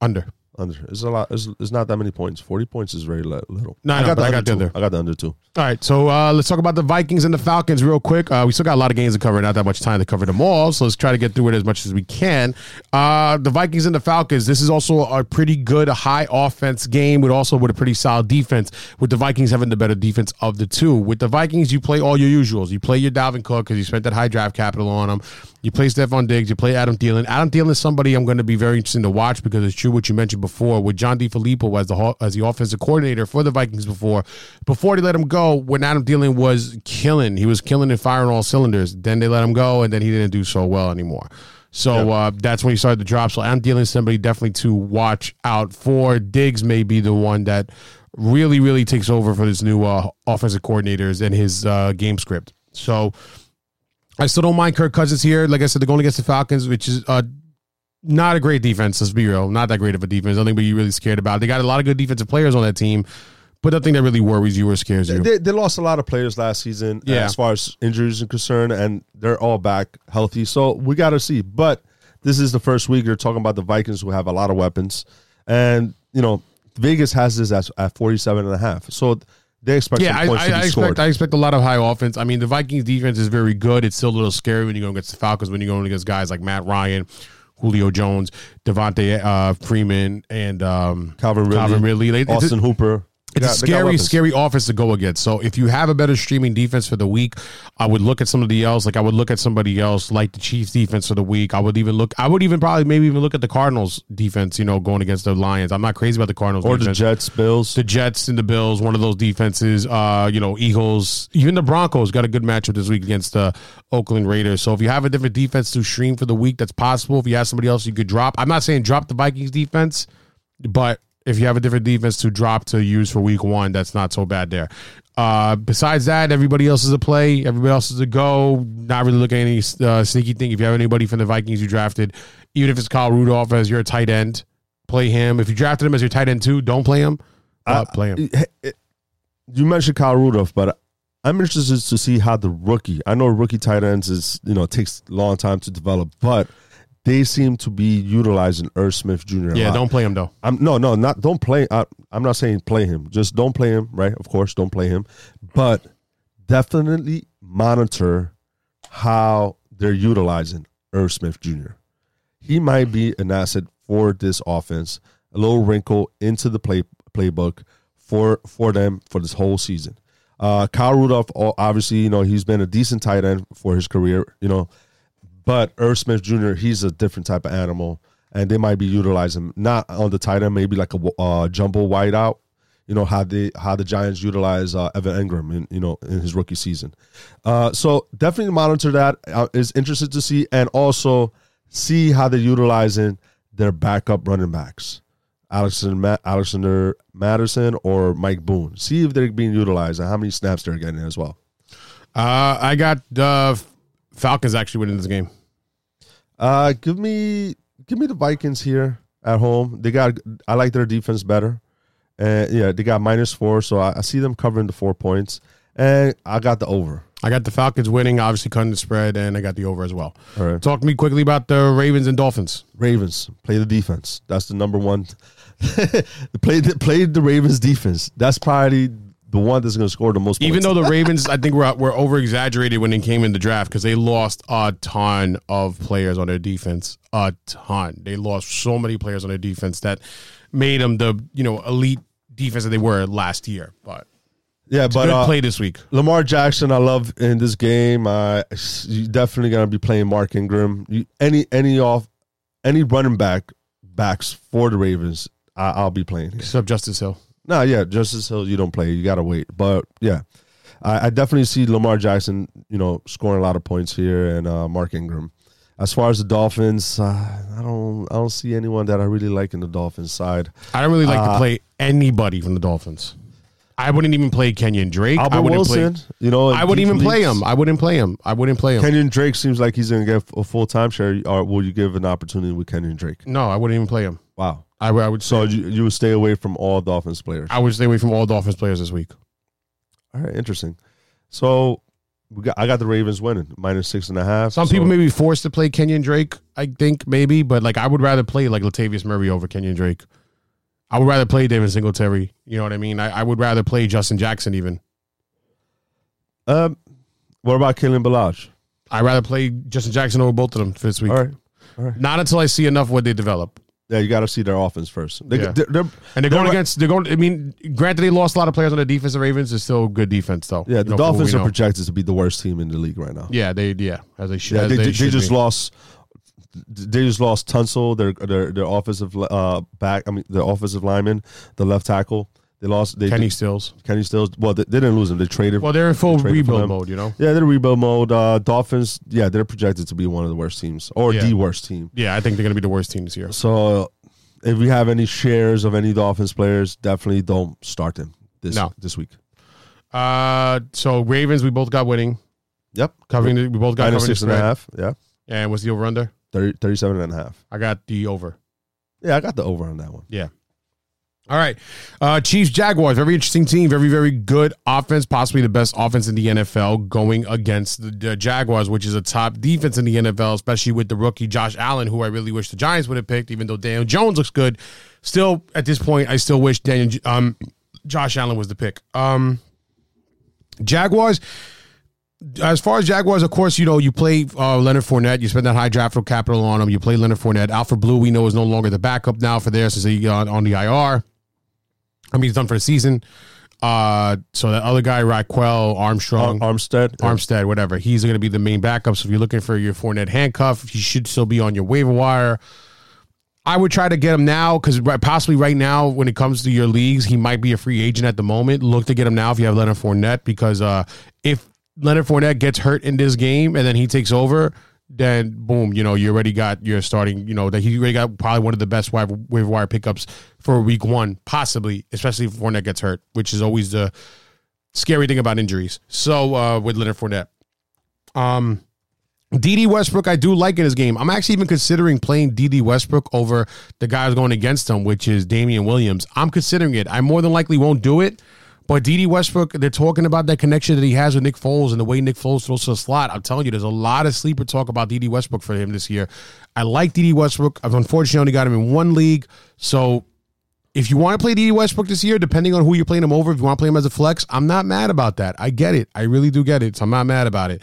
under. Under it's a lot. It's, it's not that many points. Forty points is very li- little. No, I know, but I got the under. I got the under two. All right, so uh, let's talk about the Vikings and the Falcons real quick. Uh, we still got a lot of games to cover, not that much time to cover them all, so let's try to get through it as much as we can. Uh, the Vikings and the Falcons. This is also a pretty good high offense game, with also with a pretty solid defense. With the Vikings having the better defense of the two. With the Vikings, you play all your usuals. You play your Dalvin Cook because you spent that high draft capital on him. You play Stefon Diggs. You play Adam Thielen. Adam Thielen is somebody I'm going to be very interested to watch because it's true what you mentioned before with John DeFilippo as the as the offensive coordinator for the Vikings before. Before they let him go, when Adam Thielen was killing, he was killing and firing all cylinders. Then they let him go, and then he didn't do so well anymore. So uh, that's when he started to drop. So Adam Thielen is somebody definitely to watch out for. Diggs may be the one that really, really takes over for this new uh, offensive coordinators and his uh, game script. So I still don't mind Kirk Cousins here. Like I said, they're going against the Falcons, which is uh, not a great defense. Let's be real, not that great of a defense. Nothing to be really scared about. They got a lot of good defensive players on that team, but nothing that really worries you or scares you. They, they lost a lot of players last season Yeah. as far as injuries are concerned, and they're all back healthy. So we got to see. But this is the first week you're talking about the Vikings who have a lot of weapons. And, you know, Vegas has this at, at 47 and a half. So they expect Yeah, some I, I, I expect. I expect a lot of high offense. I mean, the Vikings defense is very good. It's still a little scary when you go against the Falcons. When you go against guys like Matt Ryan, Julio Jones, Devonta uh, Freeman, and um, Calvin Ridley, Calvin Ridley. They- Austin Hooper. They It's got- a scary, scary offense to go against. So if you have a better streaming defense for the week, I would look at somebody else. Like I would look at somebody else, like the Chiefs defense for the week. I would even look. I would even probably maybe even look at the Cardinals defense. You know, going against the Lions. I'm not crazy about the Cardinals Or the. Jets, Bills. The Jets and the Bills, one of those defenses. Uh, you know, Eagles, even the Broncos got a good matchup this week against the Oakland Raiders. So if you have a different defense to stream for the week, that's possible. If you have somebody else you could drop, I'm not saying drop the Vikings defense, but if you have a different defense to drop to use for week one, that's not so bad there. Uh, besides that, everybody else is a play. Everybody else is a go. Not really looking at any uh, sneaky thing. If you have anybody from the Vikings you drafted, even if it's Kyle Rudolph as your tight end, play him. If you drafted him as your tight end too, don't play him. Uh, play him. you mentioned Kyle Rudolph, but I'm interested to see how the rookie. I know rookie tight ends is you know it takes a long time to develop, but they seem to be utilizing Irv Smith Jr. Yeah, lot. don't play him though. I'm no, no, not don't play. I, I'm not saying play him. Just don't play him. Right? Of course, don't play him. But definitely monitor how they're utilizing Irv Smith Jr. He might be an asset for this offense. A little wrinkle into the play playbook for for them for this whole season. Uh, Kyle Rudolph, obviously, you know he's been a decent tight end for his career. You know, but Irv Smith Jr. He's a different type of animal, and they might be utilizing not on the tight end, maybe like a uh, jumbo wide out. You know how they how the Giants utilize uh, Evan Engram in you know in his rookie season. Uh, so definitely monitor that. Uh, is interested to see and also see how they're utilizing their backup running backs. Alexander, Alexander Mattison or Mike Boone. See if they're being utilized and how many snaps they're getting as well. Uh, I got the Falcons actually winning this game. Uh, give me give me the Vikings here. at home. They got. I like their defense better, and yeah, they got minus four, so I, I see them covering the four points, and I got the over. I got the Falcons winning, obviously cutting the spread, and I got the over as well. All right. Talk to me quickly about the Ravens and Dolphins. Ravens play the defense. That's the number one. <laughs> play the play the Ravens defense. That's probably the one that's going to score the most. Points. Even though the <laughs> Ravens, I think were were over exaggerated when they came in the draft because they lost a ton of players on their defense, a ton. They lost so many players on their defense that made them the you know elite defense that they were last year. But yeah, but good uh, play this week. Lamar Jackson, I love in this game. Uh, you definitely gonna be playing Mark Ingram. You, any any off any running back backs for the Ravens, I, I'll be playing. Except Justice Hill. No, yeah, Justice Hill, you don't play. You gotta wait. But yeah, I, I definitely see Lamar Jackson, you know, scoring a lot of points here, and uh, Mark Ingram. As far as the Dolphins, uh, I don't, I don't see anyone that I really like in the Dolphins side. I don't really like to Uh, play anybody from the Dolphins. I wouldn't even play Kenyon Drake. I wouldn't Wilson, play. you know, I wouldn't even play him. I wouldn't play him. I wouldn't play him. Kenyon Drake seems like he's gonna get a full time share, or will you give an opportunity with Kenyon Drake? no, I wouldn't even play him. Wow. I, would- I would. So you, you would stay away from all Dolphins players. I would stay away from all Dolphins players this week. All right, interesting. So we got I got the Ravens winning minus six and a half. Some So- people may be forced to play Kenyon Drake. I think maybe, but like I would rather play like Latavius Murray over Kenyon Drake. I would rather play David Singletary. You know what I mean? I, I would rather play Justin Jackson even. Um, what about Kalen Ballage? I'd rather play Justin Jackson over both of them for this week. All right. All right. Not until I see enough what they develop. Yeah, you got to see their offense first. They, Yeah. they're, they're- And they're going they're- against. They're going. I mean, granted, they lost a lot of players on the defense. defensive Ravens. It's still good defense, though. Yeah, the know, Dolphins are know. projected to be the worst team in the league right now. Yeah, they. Yeah, as they should. Yeah, they, they, should just be. lost. They just lost Tunsil, their their their offensive uh back. I mean, their offensive lineman, the left tackle. They lost. They Kenny did- Stills. Kenny Stills. Well, they, they didn't lose him. They traded. Well, they're in full for rebuild mode. You know. yeah, they're rebuild mode. Uh, Dolphins. Yeah, they're projected to be one of the worst teams or Yeah. the worst team. Yeah, I think they're going to be the worst team this year. So, if we have any shares of any Dolphins players, definitely don't start them this No. this week. Uh, so Ravens, we both got winning, Yep, covering. The, we both got minus six and a half. Yeah, And what's the over under? 30, 37 and a half. I got the over. Yeah, I got the over on that one. Yeah. All right. Uh, Chiefs Jaguars, very interesting team, very very good offense, possibly the best offense in the NFL, going against the, the Jaguars, which is a top defense in the NFL, especially with the rookie Josh Allen, who I really wish the Giants would have picked, even though Daniel Jones looks good. Still, at this point, I still wish Daniel um, Josh Allen was the pick. Um, Jaguars. As far as Jaguars, of course, you know you play uh, Leonard Fournette. You spend that high draft capital on him. You play Leonard Fournette. Alfred Blue, we know, is no longer the backup now for there since he got on the IR. I mean, he's done for the season. Uh, so that other guy, Ryquell Armstrong, Ar- Armstead. Armstead, whatever, he's going to be the main backup. So if you're looking for your Fournette handcuff, he should still be on your waiver wire. I would try to get him now because possibly right now, when it comes to your leagues, he might be a free agent at the moment. Look to get him now if you have Leonard Fournette because uh, if Leonard Fournette gets hurt in this game and then he takes over, then boom, you know you already got your starting. You know that he already got probably one of the best waiver wire pickups for week one, possibly, especially if Fournette gets hurt, which is always the scary thing about injuries. So uh, with Leonard Fournette, um. Dede Westbrook, I do like in his game. I'm actually even considering playing Dede Westbrook over the guys going against him, which is Damien Williams. I'm considering it. I more than likely won't do it, but Dede Westbrook, they're talking about that connection that he has with Nick Foles and the way Nick Foles throws to the slot. I'm telling you, there's a lot of sleeper talk about Dede Westbrook for him this year. I like Dede Westbrook. I've unfortunately only got him in one league, so if you want to play Dede Westbrook this year, depending on who you're playing him over, if you want to play him as a flex, I'm not mad about that. I get it. I really do get it. So I'm not mad about it.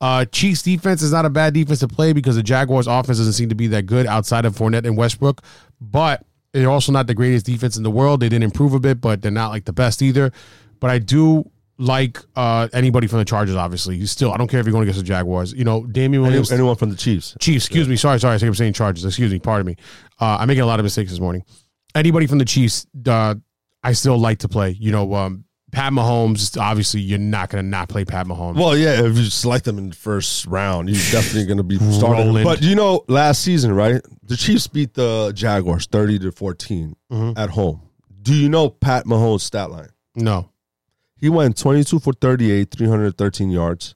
Uh, Chiefs defense is not a bad defense to play because the Jaguars offense doesn't seem to be that good outside of Fournette and Westbrook, but they're also not the greatest defense in the world. They didn't improve a bit, but they're not like the best either. But I do like uh, anybody from the Chargers, obviously. You still, I don't care if you're going against the Jaguars. You know, Damien Any- anyone from the Chiefs? Chiefs, excuse me. Sorry, sorry. I think I'm saying Chargers. Excuse me. Pardon me. Uh, I'm making a lot of mistakes this morning. Anybody from the Chiefs, uh, I still like to play. You know, um, Pat Mahomes. Obviously, you're not going to not play Pat Mahomes. Well, yeah, if you select them in the first round, you're definitely going to be starting. Rolling. But you know, last season, right? The Chiefs beat the Jaguars 30 to 14 Mm-hmm. at home. Do you know Pat Mahomes' stat line? no. He went 22 for 38, 313 yards,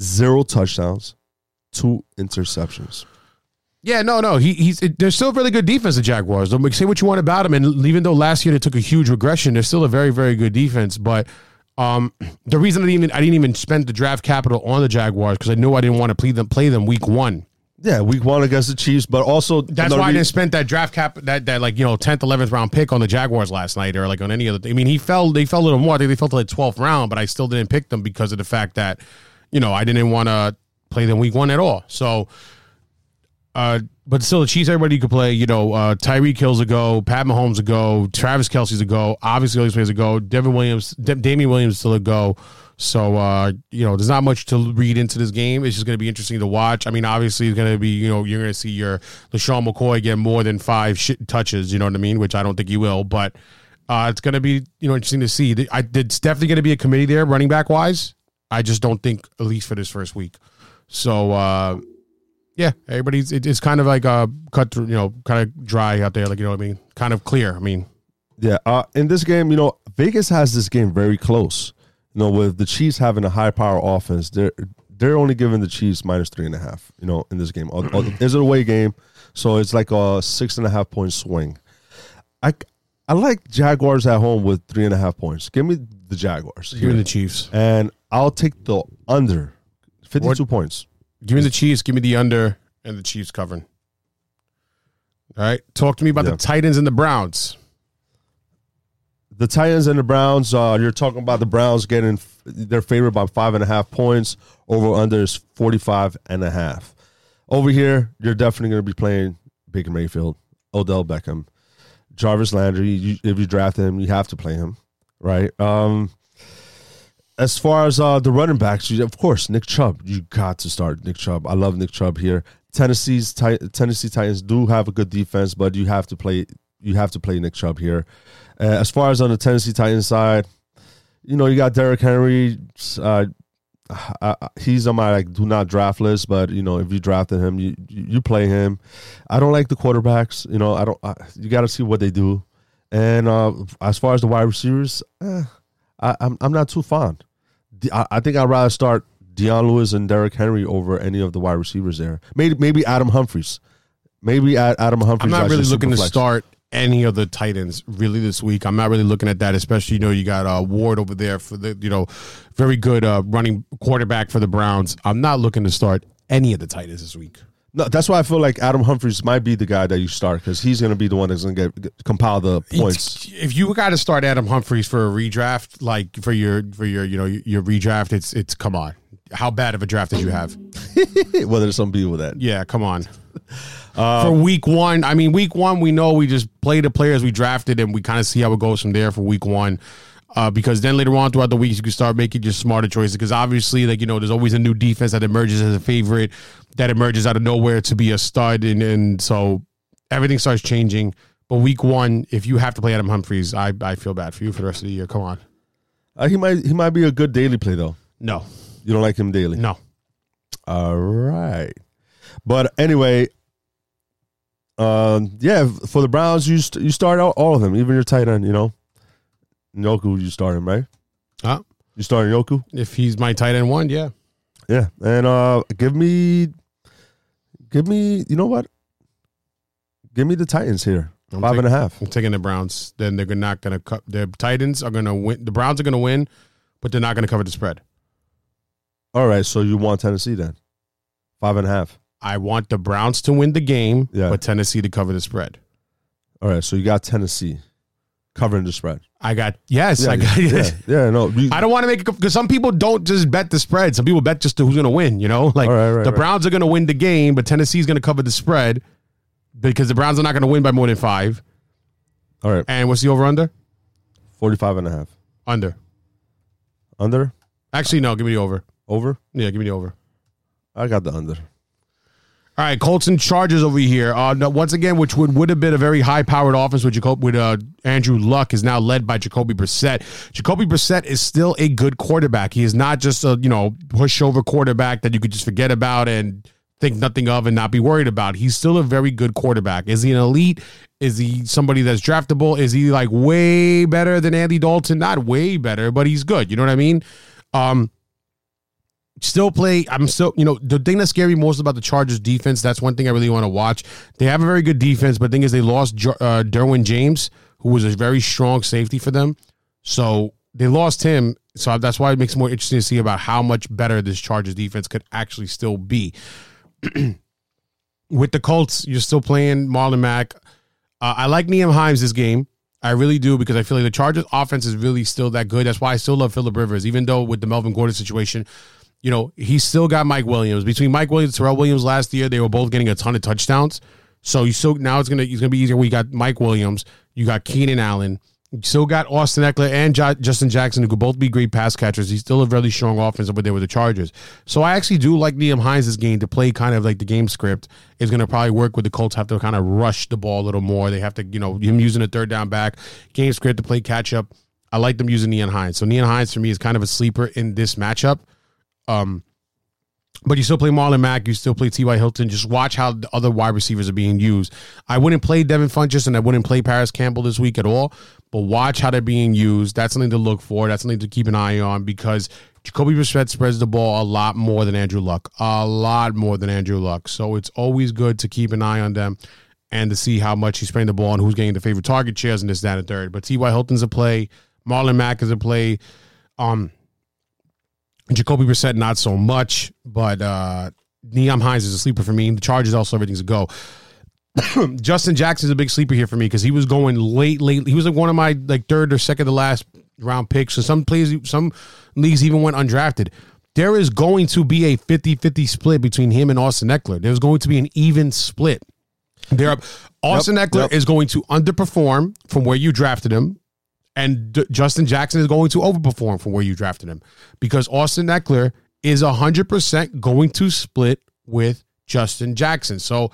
zero touchdowns, two interceptions. Yeah, no, no. He, he's it, they're still a really good defense. The Jaguars. Don't say what you want about them, and even though last year they took a huge regression, they're still a very, very good defense. But um, the reason I didn't even I didn't even spend the draft capital on the Jaguars because I knew I didn't want to play them play them week one. Yeah, week one against the Chiefs, but also That's why I didn't spend that draft cap that that like you know tenth, eleventh round pick on the Jaguars last night or like on any other. I mean, he fell. They fell a little more. I think they fell to the twelfth round, but I still didn't pick them because of the fact that you know I didn't want to play them week one at all. So, uh, but still, the Chiefs. Everybody could play. You know, uh, Tyreek Hill's a go. Pat Mahomes a go. Travis Kelce's a go. Obviously, all these players a go. Devin Williams, D- Damien Williams still a go. So uh, you know, there's not much to read into this game. It's just going to be interesting to watch. I mean, obviously, it's going to be you know you're going to see your LeSean McCoy get more than five touches. You know what I mean? Which I don't think he will, but uh, it's going to be you know interesting to see. I, it's definitely going to be a committee there, running back wise. I just don't think at least for this first week. So uh, yeah, everybody's it, it's kind of like uh cut through, you know, kind of dry out there, like you know what I mean, kind of clear. I mean, Yeah, uh, in this game, you know, Vegas has this game very close. You know, with the Chiefs having a high power offense, they're they're only giving the Chiefs minus three and a half. You know, in this game, is it a away game, so it's like a six and a half point swing. I I like Jaguars at home with three and a half points. Give me the Jaguars, give me the Chiefs. and I'll take the under fifty two points. Give me the Chiefs. Give me the under and the Chiefs covering. All right, talk to me about Yeah. the Titans and the Browns. the Titans and the Browns. Uh, you're talking about the Browns getting their favorite by five and a half points. Over under is 45 and a half. Over here, you're definitely going to be playing Baker Mayfield, Odell Beckham, Jarvis Landry. You, if you draft him, you have to play him, right? Um, as far as uh, the running backs, you, of course, Nick Chubb. You got to start Nick Chubb. I love Nick Chubb here. Tennessee's Tennessee Titans do have a good defense, but you have to play. You have to play Nick Chubb here. Uh, as far as on the Tennessee Titans side, you know you got Derrick Henry. Uh, I, I- he's on my like do not draft list, but you know if you drafted him, you you, you play him. I don't like the quarterbacks. You know I don't. I, you got to see what they do. And uh, as far as the wide receivers, eh, I, I'm I'm not too fond. I, I think I'd rather start Dion Lewis and Derrick Henry over any of the wide receivers there. Maybe maybe Adam Humphries. Maybe Adam Humphries. I'm not really looking to start any of the Titans really this week. I'm not really looking at that, especially you know you got uh, Ward over there for the you know very good uh, running quarterback for the Browns. I'm not looking to start any of the Titans this week. No, that's why I feel like Adam Humphries might be the guy that you start because he's going to be the one that's going to get, compile the points. If you got to start Adam Humphries for a redraft, like for your for your you know your redraft, it's it's come on. How bad of a draft did you have? <laughs> Whether there's some people with that. Yeah, come on. <laughs> Um, for week one, I mean, week one, we know we just play the players we drafted and we kind of see how it goes from there for week one. Uh, because then later on throughout the weeks, you can start making just smarter choices. Because obviously, like, you know, there's always a new defense that emerges as a favorite, that emerges out of nowhere to be a stud. And, and so everything starts changing. But week one, if you have to play Adam Humphries, I, I feel bad for you for the rest of the year. Come on. Uh, he might he might be a good daily play though. No, You don't like him daily. no. All right. But anyway, um, yeah, for the Browns, you st- you start out all of them, even your tight end. You know, Njoku, you start him right. Huh? You start Njoku, if he's my tight end one, yeah. yeah, and uh, give me, give me, you know what? Give me the Titans here, I'm five take- and a half. I'm taking the Browns. Then they're not going to cut. The Titans are going to win. The Browns are going to win, but they're not going to cover the spread. All right, so you want Tennessee then, five and a half. I want the Browns to win the game, Yeah. but Tennessee to cover the spread. All right, so you got Tennessee covering the spread. I got yes. Yeah, I got. yeah, yeah, no, you- I don't want to make it because some people don't just bet the spread. Some people bet just to who's going to win. You know, like right, right, the right. Browns are going to win the game, but Tennessee's going to cover the spread because the Browns are not going to win by more than five. all right, And what's the over under? 45 and a half. Under. Under, Actually, no. Give me the over. over. Yeah, give me the over. I got the under. All right, Colts and Chargers over here. Uh, once again, which would, would have been a very high powered offense with Jacob, with uh, Andrew Luck is now led by Jacoby Brissett. Jacoby Brissett is still a good quarterback. He is not just a you know pushover quarterback that you could just forget about and think nothing of and not be worried about. He's still a very good quarterback. Is he an elite? Is he somebody that's draftable? Is he like way better than Andy Dalton? Not way better, but he's good. You know what I mean? Um, still play. I'm still, you know, the thing that that's scary most about the Chargers defense. That's one thing I really want to watch. They have a very good defense, but the thing is, they lost uh, Derwin James, who was a very strong safety for them. So they lost him. So that's why it makes it more interesting to see about how much better this Chargers defense could actually still be. <clears throat> With the Colts, you're still playing Marlon Mack. Uh, I like Nyheim Hines this game. I really do because I feel like the Chargers offense is really still that good. That's why I still love Philip Rivers, even though with the Melvin Gordon situation, you know, he's still got Mike Williams. Between Mike Williams and Tyrell Williams last year, they were both getting a ton of touchdowns. So you still now it's gonna it's gonna be easier. We got Mike Williams, you got Keenan Allen, you still got Austin Ekeler and Justin Jackson, who could both be great pass catchers. He's still a really strong offense over there with the Chargers. So I actually do like Nyheim Hines' game to play kind of like the game script is to probably work with the Colts. Have to kind of rush the ball a little more. They have to, you know, him using a third down back game script to play catch up. I like them using Nyheim Hines. So Nyheim Hines for me is kind of a sleeper in this matchup. Um, but you still play Marlon Mack, you still play T.Y. Hilton. Just watch how the other wide receivers are being used. I wouldn't play Devin Funchess and I wouldn't play Parris Campbell this week at all, but watch how they're being used. That's something to look for. That's something to keep an eye on because Jacoby Brissett spreads the ball a lot more than Andrew Luck, a lot more than Andrew Luck. So it's always good to keep an eye on them and to see how much he's spraying the ball and who's getting the favorite target shares and this, that, and third. But T.Y. Hilton's a play. Marlon Mack is a play. Um, Jacoby Brissett, not so much, but uh Nyheim Hines is a sleeper for me. The Chargers also everything's a go. <coughs> Justin Jackson's a big sleeper here for me because he was going late, late. He was like one of my like third or second to last round picks. So some plays, some leagues even went undrafted. There is going to be a 50-50 split between him and Austin Ekeler. There's going to be an even split. There, Austin Yep, Ekeler yep. is going to underperform from where you drafted him and D- Justin Jackson is going to overperform from where you drafted him because Austin Ekeler is 100% going to split with Justin Jackson. So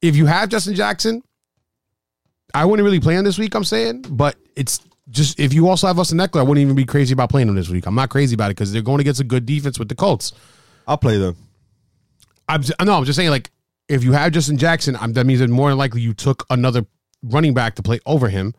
if you have Justin Jackson, I wouldn't really play him this week, I'm saying, but it's just if you also have Austin Ekeler, I wouldn't even be crazy about playing him this week. I'm not crazy about it because they're going against a good defense with the Colts. I'll play them. I'm just, no, I'm just saying like if you have Justin Jackson, I'm, that means that more than likely you took another running back to play over him.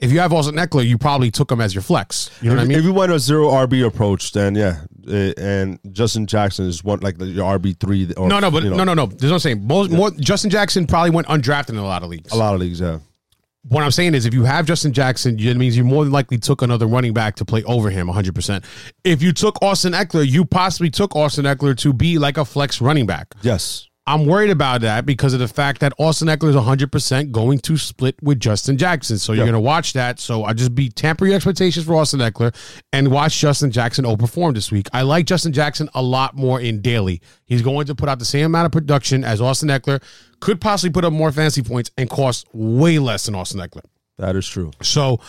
If you have Austin Ekeler, you probably took him as your flex. You know what I mean? If you went a zero RB approach, then yeah, eh, and Justin Jackson is one like your RB three. Or No, no, but you know, no, no, no. There's no saying. Most, more, Justin Jackson probably went undrafted in a lot of leagues. A lot of leagues, yeah. What I'm saying is, if you have Justin Jackson, it means you more than likely took another running back to play over him 100%. If you took Austin Ekeler, you possibly took Austin Ekeler to be like a flex running back. Yes. I'm worried about that because of the fact that Austin Ekeler is 100% going to split with Justin Jackson. So you're Yeah. going to watch that. So I just be tamper your expectations for Austin Ekeler and watch Justin Jackson overperform this week. I like Justin Jackson a lot more in daily. He's going to put out the same amount of production as Austin Ekeler, could possibly put up more fantasy points and cost way less than Austin Ekeler. That is true. So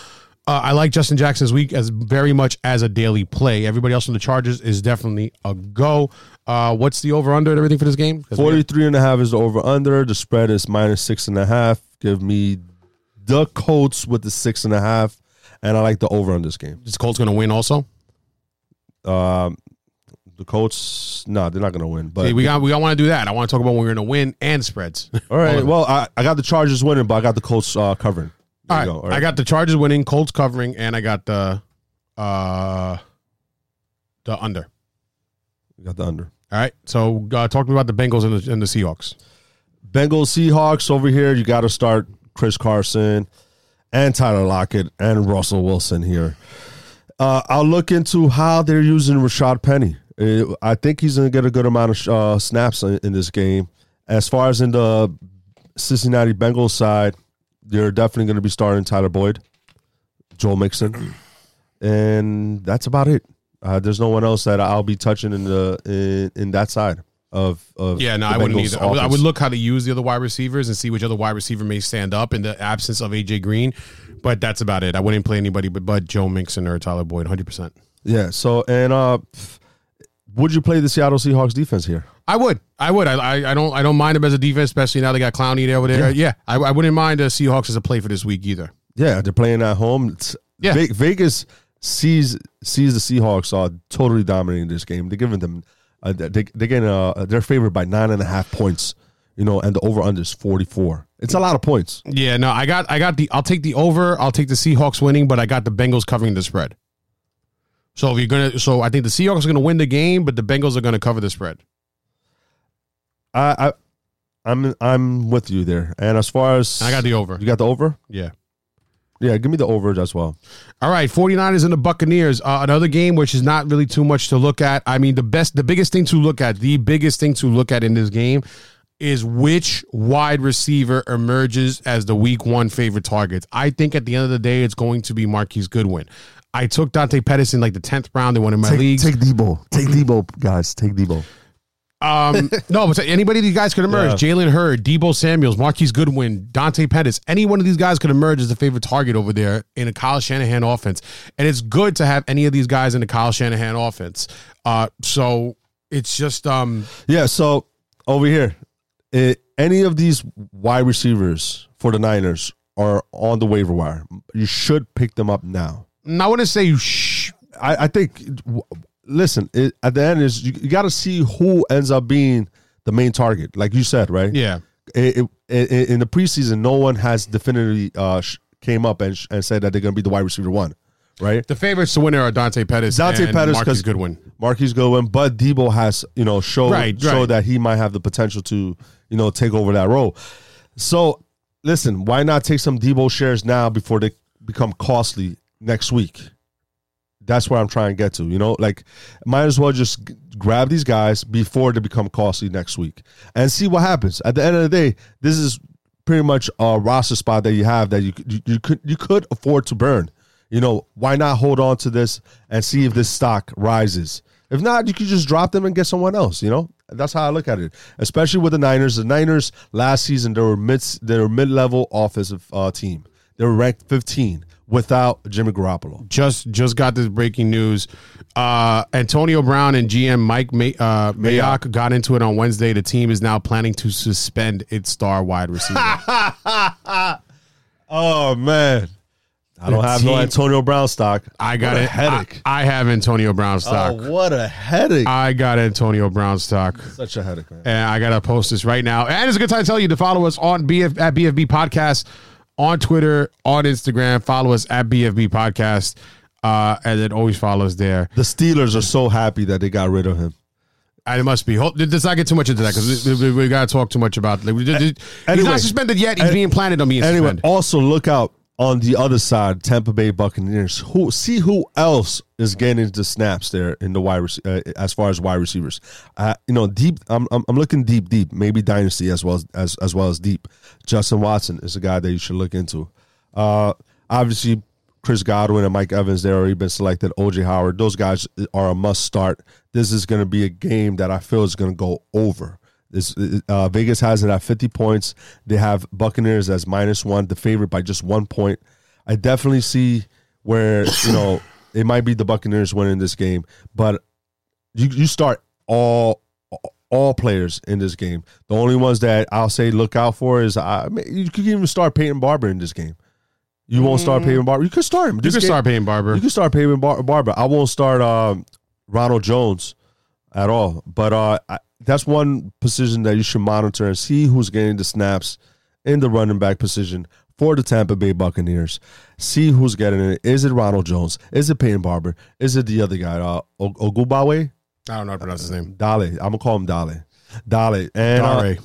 uh, I like Justin Jackson's week as very much as a daily play. Everybody else from the Chargers is definitely a go. Uh, what's the over under and everything for this game? we- 43 and a half is the over under. The spread is minus six and a half. Give me the Colts with the six and a half. And I like the over on this game. Is Colts going to win also? Um, the Colts, no, they're not going to win. But See, we got we got want to do that. I want to talk about when we're going to win and spreads. <laughs> all right. Well, I, I got the Chargers winning, but I got the Colts uh, covering. There All you go. All I got the Chargers winning, Colts covering, and I got the uh the under. You got the under. All right. So uh, talk to me about the Bengals and the, and the Seahawks. Bengals Seahawks over here. You got to start Chris Carson and Tyler Lockett and Russell Wilson here. Uh, I'll look into how they're using Rashaad Penny. Uh, I think he's going to get a good amount of uh, snaps in, in this game. As far as in the Cincinnati Bengals side, they're definitely going to be starting Tyler Boyd, Joel Mixon, and that's about it. Uh, there's no one else that I'll be touching in the in, in that side of of Yeah, no, I wouldn't Bengals either. I would, I would look how to use the other wide receivers and see which other wide receiver may stand up in the absence of AJ Green. But that's about it. I wouldn't play anybody but, but Joe Mixon or Tyler Boyd, hundred percent. Yeah. So and uh, would you play the Seattle Seahawks defense here? I would. I would. I, I I don't I don't mind them as a defense, especially now they got Clowney over there. Yeah, I, I wouldn't mind the Seahawks as a play for this week either. Yeah, they're playing at home. It's, Yeah. Vegas sees sees the Seahawks are totally dominating this game. They're giving them. Uh, they they're getting uh, they're favored by nine and a half points. You know, and the over under is forty four. It's a lot of points. Yeah, no, I got I got the I'll take the over. I'll take the Seahawks winning, but I got the Bengals covering the spread. So if you're gonna, so I think the Seahawks are gonna win the game, but the Bengals are gonna cover the spread. I, I I'm I'm with you there. And as far as I got the over. you got the over? Yeah. Yeah, give me the over as well. All right, 49ers and the Buccaneers. Uh, another game which is not really too much to look at. I mean, the best, the biggest thing to look at, the biggest thing to look at in this game is which wide receiver emerges as the week one favorite targets. I think at the end of the day, it's going to be Marquise Goodwin. I took Dante Pettis in like the 10th round in one of my leagues. Take Deebo. Take Deebo, guys. Take Deebo. Um, <laughs> no, but anybody of these guys could emerge. Jalen Hurd, Deebo Samuels, Marquise Goodwin, Dante Pettis. Any one of these guys could emerge as the favorite target over there in a Kyle Shanahan offense. And it's good to have any of these guys in the Kyle Shanahan offense. Uh, so it's just um, Yeah, so over here, eh, any of these wide receivers for the Niners are on the waiver wire. You should pick them up now. I want to say you. Sh- I, I think. Listen, it, at the end is you, you got to see who ends up being the main target, like you said, right? yeah, It, it, in the preseason, no one has definitively uh, sh- came up and, sh- and said that they're going to be the wide receiver one, right? the favorites to win are Dante Pettis, Dante and Pettis, Marquise 'cause- Goodwin. Marquise Goodwin, but Deebo has you know show Right, show right. that he might have the potential to you know take over that role. So listen, why not take some Deebo shares now before they become costly next week? That's where I'm trying to get to. You know, like might as well just g- grab these guys before they become costly next week and see what happens. At the end of the day, this is pretty much a roster spot that you have that you you, you could you could afford to burn. You know, why not hold on to this and see if this stock rises? If not, you could just drop them and get someone else. You know, that's how I look at it. Especially with the Niners. The Niners last season they were mid they were mid level offensive uh, team. They were ranked 15 without Jimmy Garoppolo. Just just got this breaking news. Uh, Antonio Brown and GM Mike May, uh, Mayock got into it on Wednesday. The team is now planning to suspend its star wide receiver. <laughs> Oh man, I don't The have no Antonio Brown stock. I got a headache. I, I have Antonio Brown stock. Oh, what a headache! I got Antonio Brown stock. Such a headache, man. And I gotta post this right now. And it's a good time to tell you to follow us on BF at BFB Podcast on Twitter, on Instagram. Follow us at BFB Podcast. Uh, and then always follow us there. The Steelers are so happy that they got rid of him. And it must be. Hold- Let's not get too much into that because we, we, we got to talk too much about. Like, we did- he's not suspended yet. He's being planted on being Anyway, suspended. also look out on the other side, Tampa Bay Buccaneers. Who see who else is getting the snaps there in the wide uh, as far as wide receivers. Uh, you know, deep. I'm, I'm I'm looking deep, deep. Maybe dynasty as well as, as as well as deep. Justin Watson is a guy that you should look into. Uh, obviously, Chris Godwin and Mike Evans they already been selected. OJ Howard, those guys are a must start. This is going to be a game that I feel is going to go over. This uh, Vegas has it at 50 points. They have Buccaneers as minus one, the favorite by just one point. I definitely see where you know it might be the Buccaneers winning this game, but you you start all all players in this game. The only ones that I'll say look out for is I mean, you could even start Peyton Barber in this game. You won't start Peyton Barber. You could start him. you This can game- start Peyton Barber. you can start Peyton Bar- Barber. I won't start um, Ronald Jones at all. But uh, I, that's one position that you should monitor and see who's getting the snaps in the running back position for the Tampa Bay Buccaneers. See who's getting it. Is it Ronald Jones? Is it Peyton Barber? Is it the other guy, uh, O- Ogunbowale? I don't know how to pronounce his name. Dale. I'm gonna call him Dale. Dale and uh, Dare.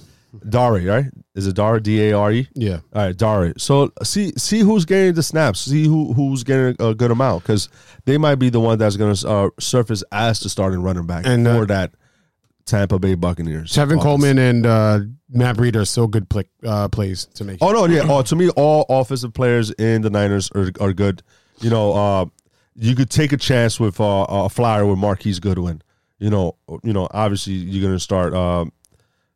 Dare, right? Is it Dare? D A R E. Yeah. All right, Dare. So see see who's getting the snaps. See who who's getting a good amount because they might be the one that's going to uh, surface as the starting running back And, uh, for that Tampa Bay Buccaneers. Tevin offense. Coleman and uh, Matt Breida are still good play, uh, plays to make. Oh no, yeah. Oh, to me, all offensive players in the Niners are are good. You know, uh, you could take a chance with uh, a flyer with Marquise Goodwin. You know, you know. Obviously, you're gonna start. Um,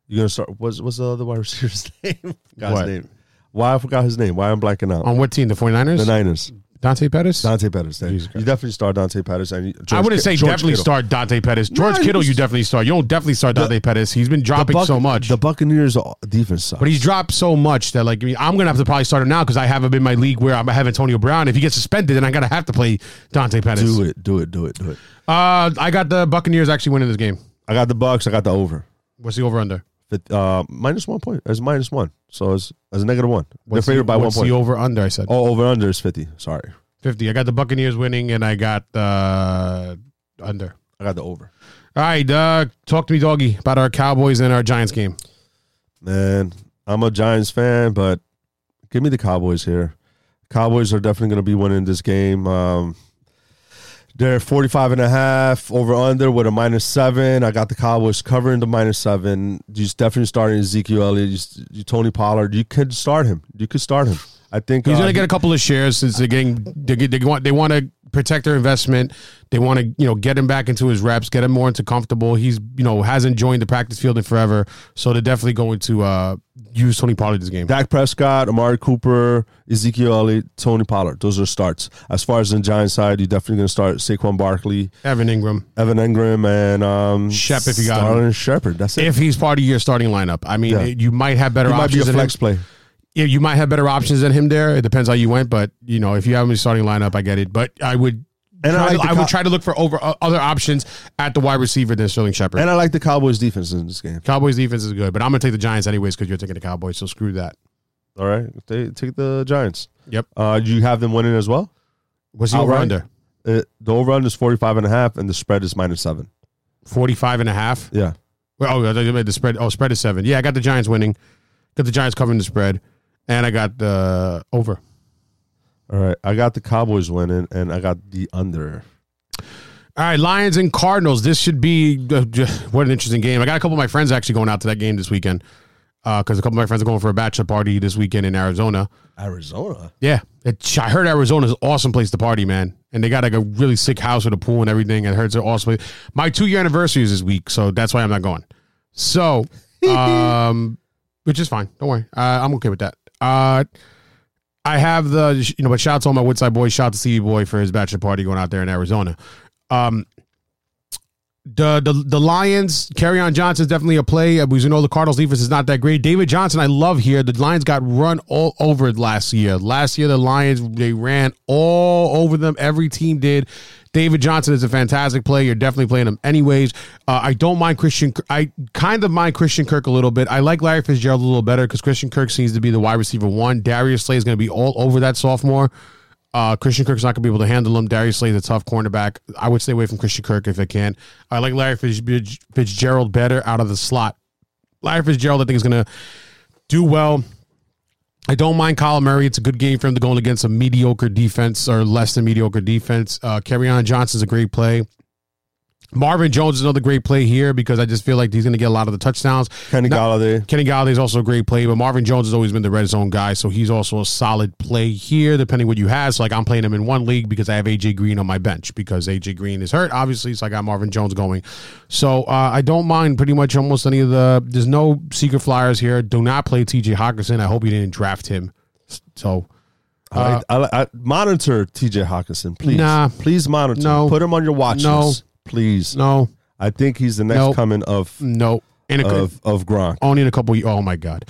you're gonna start. What's what's the other wide <laughs> receiver's name? Forgot What? name. Why I forgot his name? Why I'm blanking out? On what team? The 49ers? the Niners. Dante Pettis? Dante Pettis. You Christ. definitely start Dante Pettis. And you- I George wouldn't say George definitely Kittle. start Dante Pettis. George No, Kittle, you definitely start. You don't definitely start Dante Pettis. He's been dropping Buc- so much. The Buccaneers defense sucks. But he's dropped so much that like I mean, I'm gonna have to probably start him now because I have him in my league where I'm having Antonio Brown. If he gets suspended, then I'm gonna have to play Dante Pettis. do it, do it, do it, do it. Uh, I got the Buccaneers actually winning this game. I got the Bucks. I got the over. What's the over under? Uh, minus one point. It's minus one. So it's, it's a negative one. They're favored the, by one point. the over under? I said Oh, over under is fifty. Sorry, 50. I got the Buccaneers winning, and I got uh, under. I got the over. All right, uh, talk to me, doggy, about our Cowboys and our Giants game. Man, I'm a Giants fan, but give me the Cowboys here. Cowboys are definitely going to be winning this game. Um, they're 45 and a half over under with a minus seven. I got the Cowboys covering the minus seven. You definitely starting Ezekiel Elliott. You, you, Tony Pollard. You could start him. You could start him. I think he's uh, going to get a couple of shares since they're getting they, they want they want to protect their investment. They want to you know get him back into his reps, get him more into comfortable. He's you know hasn't joined the practice field in forever, so they're definitely going to uh, use Tony Pollard this game. Dak Prescott, Amari Cooper, Ezekiel Elliott, Tony Pollard. Those are starts. As far as the Giants side, you're definitely going to start Saquon Barkley, Evan Engram, Evan Engram, and um, Shep if you got Sterling him. Shepard. That's it. If he's part of your starting lineup, I mean, Yeah. you might have better he might be a options. flex play. Yeah, you might have better options than him there. It depends how you went, but you know, if you have him in starting lineup, I get it. But I would. And I like to- I would try to look for over uh, other options at the wide receiver than Sterling Shepard. And I like the Cowboys defense in this game. Cowboys defense is good, but I'm gonna take the Giants anyways because you're taking the Cowboys. So screw that. All right, they take the Giants. Yep. Uh, do you have them winning as well. What's the over under? Uh, the over under is 45 and a half, and the spread is minus seven. 45 and a half. Yeah. Well, oh, I thought you the spread. Oh, spread is seven. Yeah, I got the Giants winning. Got the Giants covering the spread, and I got the over. All right. I got the Cowboys winning, and I got the under. All right, Lions and Cardinals. This should be uh, what an interesting game. I got a couple of my friends actually going out to that game this weekend because a couple of my friends are going for a bachelor party this weekend in Arizona. Arizona. Yeah, it, I heard Arizona's an awesome place to party, man. And they got like a really sick house with a pool and everything. I heard it's an awesome place. My two year anniversary is this week, so that's why I'm not going. So, <laughs> um, which is fine. Don't worry, uh, I'm okay with that. Uh, I have the you know, but shout out to all my Woodside boys. Shout out to Stevie Boy for his bachelor party going out there in Arizona. Um, the the the Lions, Kerryon Johnson's definitely a play We know the Cardinals defense is not that great. David Johnson, I love here. The Lions got run all over last year. Last year, the Lions they ran all over them. Every team did. David Johnson is a fantastic player. You're definitely playing him anyways. Uh, I don't mind Christian. I kind of mind Christian Kirk a little bit. I like Larry Fitzgerald a little better because Christian Kirk seems to be the wide receiver one. Darius Slay is going to be all over that sophomore. Uh, Christian Kirk's not going to be able to handle him. Darius Slay's a tough cornerback. I would stay away from Christian Kirk if I can. I like Larry Fitz- Fitzgerald better out of the slot. Larry Fitzgerald, I think, is going to do well. I don't mind Kyle Murray. It's a good game for him to go against a mediocre defense or less than mediocre defense. Uh, on Johnson's a great play. Marvin Jones is another great play here because I just feel like he's going to get a lot of the touchdowns. Kenny No- Golladay. Kenny Golladay is also a great play, but Marvin Jones has always been the red zone guy, so he's also a solid play here, depending what you have. So, like, I'm playing him in one league because I have AJ Green on my bench because AJ Green is hurt, obviously. So I got Marvin Jones going. So uh, I don't mind pretty much almost any of the. There's no secret flyers here. Do not play T.J. Hockenson. I hope you didn't draft him. So I, I, I, monitor TJ Hockenson, please. Nah. please monitor. No. Put him on your watch No. list, please. no, I think he's the next Nope. coming of no, in a, of of Gronk. only in a couple. Oh my god!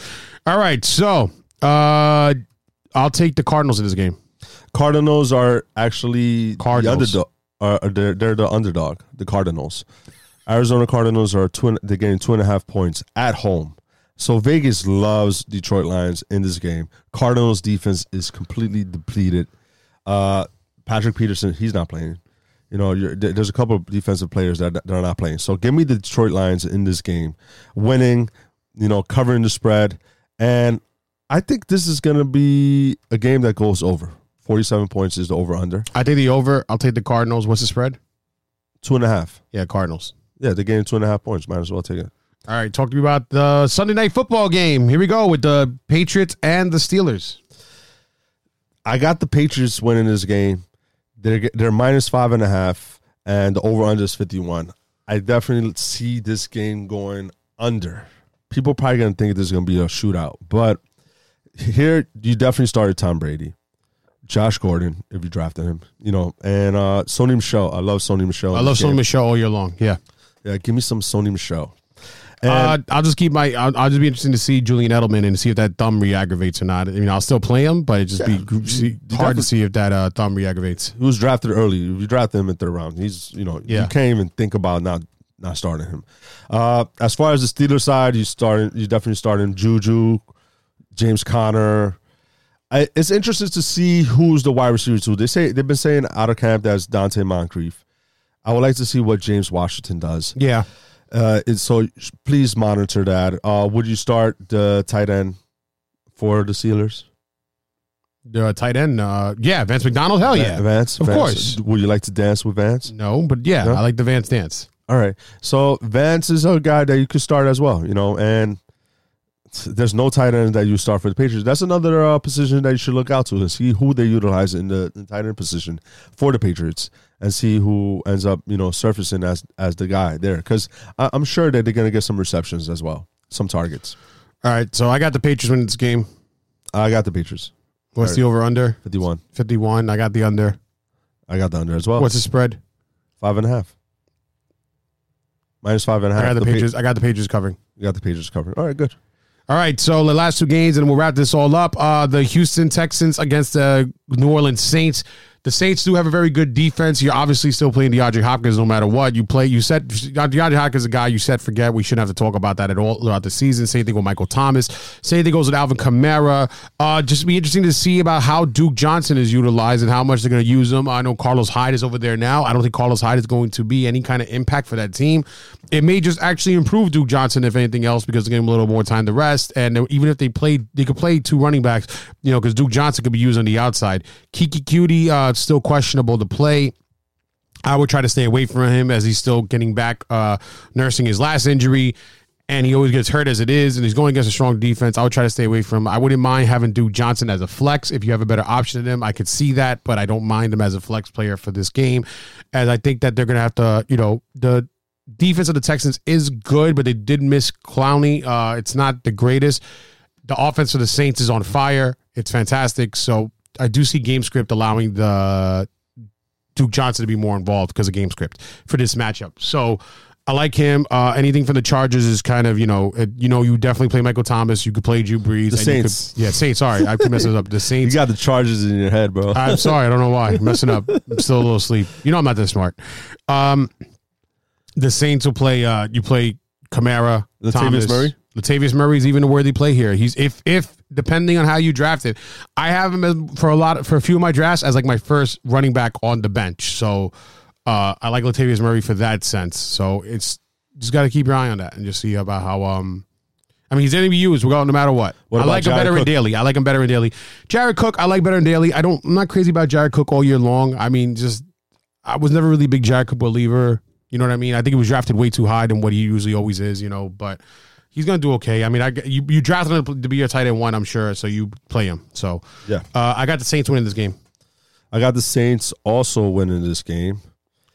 All right, so uh, I'll take the Cardinals in this game. Cardinals are actually Cardinals. the underdog. Are, are they're, they're the underdog. The Cardinals, Arizona Cardinals are two. and- They're getting two and a half points at home. So Vegas loves Detroit Lions in this game. Cardinals defense is completely depleted. Uh, Patrick Peterson, he's not playing. You know, you're, there's a couple of defensive players that, that are not playing. So give me the Detroit Lions in this game, winning. You know, covering the spread, and I think this is going to be a game that goes over. 47 points is the over under. I take the over. I'll take the Cardinals. What's the spread? Two and a half. Yeah, Cardinals. Yeah, they're getting two and a half points. Might as well take it. All right, talk to me about the Sunday night football game. Here we go with the Patriots and the Steelers. I got the Patriots winning this game. They're they're minus five and a half, and the over under is 51. I definitely see this game going under. People are probably going to think this is going to be a shootout, but here you definitely started Tom Brady. Josh Gordon, if you drafted him, you know, and uh Sony Michel. I love Sony Michel. I love. Sony Michel all year long. Yeah. Yeah, give me some Sony Michel. Uh, I'll just keep my. I'll, I'll just be interested to see Julian Edelman and see if that thumb re-aggravates or not. I mean, I'll still play him, but it just be see, hard to see if that uh, thumb re-aggravates. he was drafted early. You draft him in third round, he's you know Yeah. you can't even think about not not starting him. Uh, as far as the Steelers side, you starting you definitely starting Juju, James Conner. I, it's interesting to see who's the wide receiver too. They say they've been saying out of camp that's Donte Moncrief. I would like to see what James Washington does. Yeah. Uh, and so please monitor that. Uh, would you start the tight end for the Steelers? The tight end, uh, yeah, Vance McDonald. Hell yeah, Vance. of Vance. course. Would you like to dance with Vance? No, but yeah, No? I like the Vance dance. All right. So Vance is a guy that you could start as well, you know, and there's no tight end that you start for the Patriots. That's another uh, position that you should look out to and see who they utilize in the, the tight end position for the Patriots and see who ends up, you know, surfacing as as the guy there. Because I'm sure that they're going to get some receptions as well, some targets. All right, so I got the Patriots winning this game. I got the Patriots. What's All the over under? 51. 51. I got the under. I got the under as well. What's the spread? Five and a half. Minus five and a half. I a I half. got the, Pa- I got the pages covering. you got the pages covering. All right, good. All right, so the last two games, and we'll wrap this all up. Uh, the Houston Texans against the New Orleans Saints. The Saints do have a very good defense. You're obviously still playing DeAndre Hopkins no matter what. You play, you said DeAndre Hopkins is a guy you said forget. We shouldn't have to talk about that at all throughout the season. Same thing with Michael Thomas. Same thing goes with Alvin Kamara. Uh, just be interesting to see about how Duke Johnson is utilized and how much they're going to use him. I know Carlos Hyde is over there now. I don't think Carlos Hyde is going to be any kind of impact for that team. It may just actually improve Duke Johnson if anything else because they give him a little more time to rest. And even if they played, they could play two running backs, you know, because Duke Johnson could be used on the outside. Keke Coutee, uh, still questionable to play. I would try to stay away from him as he's still getting back, uh, nursing his last injury, and he always gets hurt as it is, and he's going against a strong defense. I would try to stay away from him. I wouldn't mind having Duke Johnson as a flex if you have a better option than him. I could see that, but I don't mind him as a flex player for this game, as I think that they're going to have to, you know, the defense of the Texans is good, but they did miss Clowney. Uh, it's not the greatest. The offense of the Saints is on fire. It's fantastic. So I do see game script allowing the Duke Johnson to be more involved because of game script for this matchup. So I like him. Uh, anything from the Chargers is kind of you know it, you know you definitely play Michael Thomas. You could play Drew Brees. The and you Saints. Could, yeah, Saints. Sorry, I messed it up. The <laughs> Saints. You got the charges in your head, bro. I'm sorry. I don't know why. I'm messing up. I'm still a little asleep. You know I'm not that smart. Um, the Saints will play. Uh, you play Kamara, Latavius Thomas, Murray? Latavius Murray's even a worthy play here. He's if if depending on how you draft it, I have him for a lot for a few of my drafts as like my first running back on the bench. So uh, I like Latavius Murray for that sense. So it's just got to keep your eye on that and just see about how um. I mean, he's going to be used. No matter what. What I like him Jared better in daily. I like him better in daily. Jared Cook, I like better in daily. I don't. I'm not crazy about Jared Cook all year long. I mean, just I was never really a big Jared Cook believer. You know what I mean? I think he was drafted way too high than what he usually always is. You know, but he's gonna do okay. I mean, I you you drafted him to be your tight end one, I'm sure. So you play him. So Yeah. uh, I got the Saints winning this game. I got the Saints also winning this game.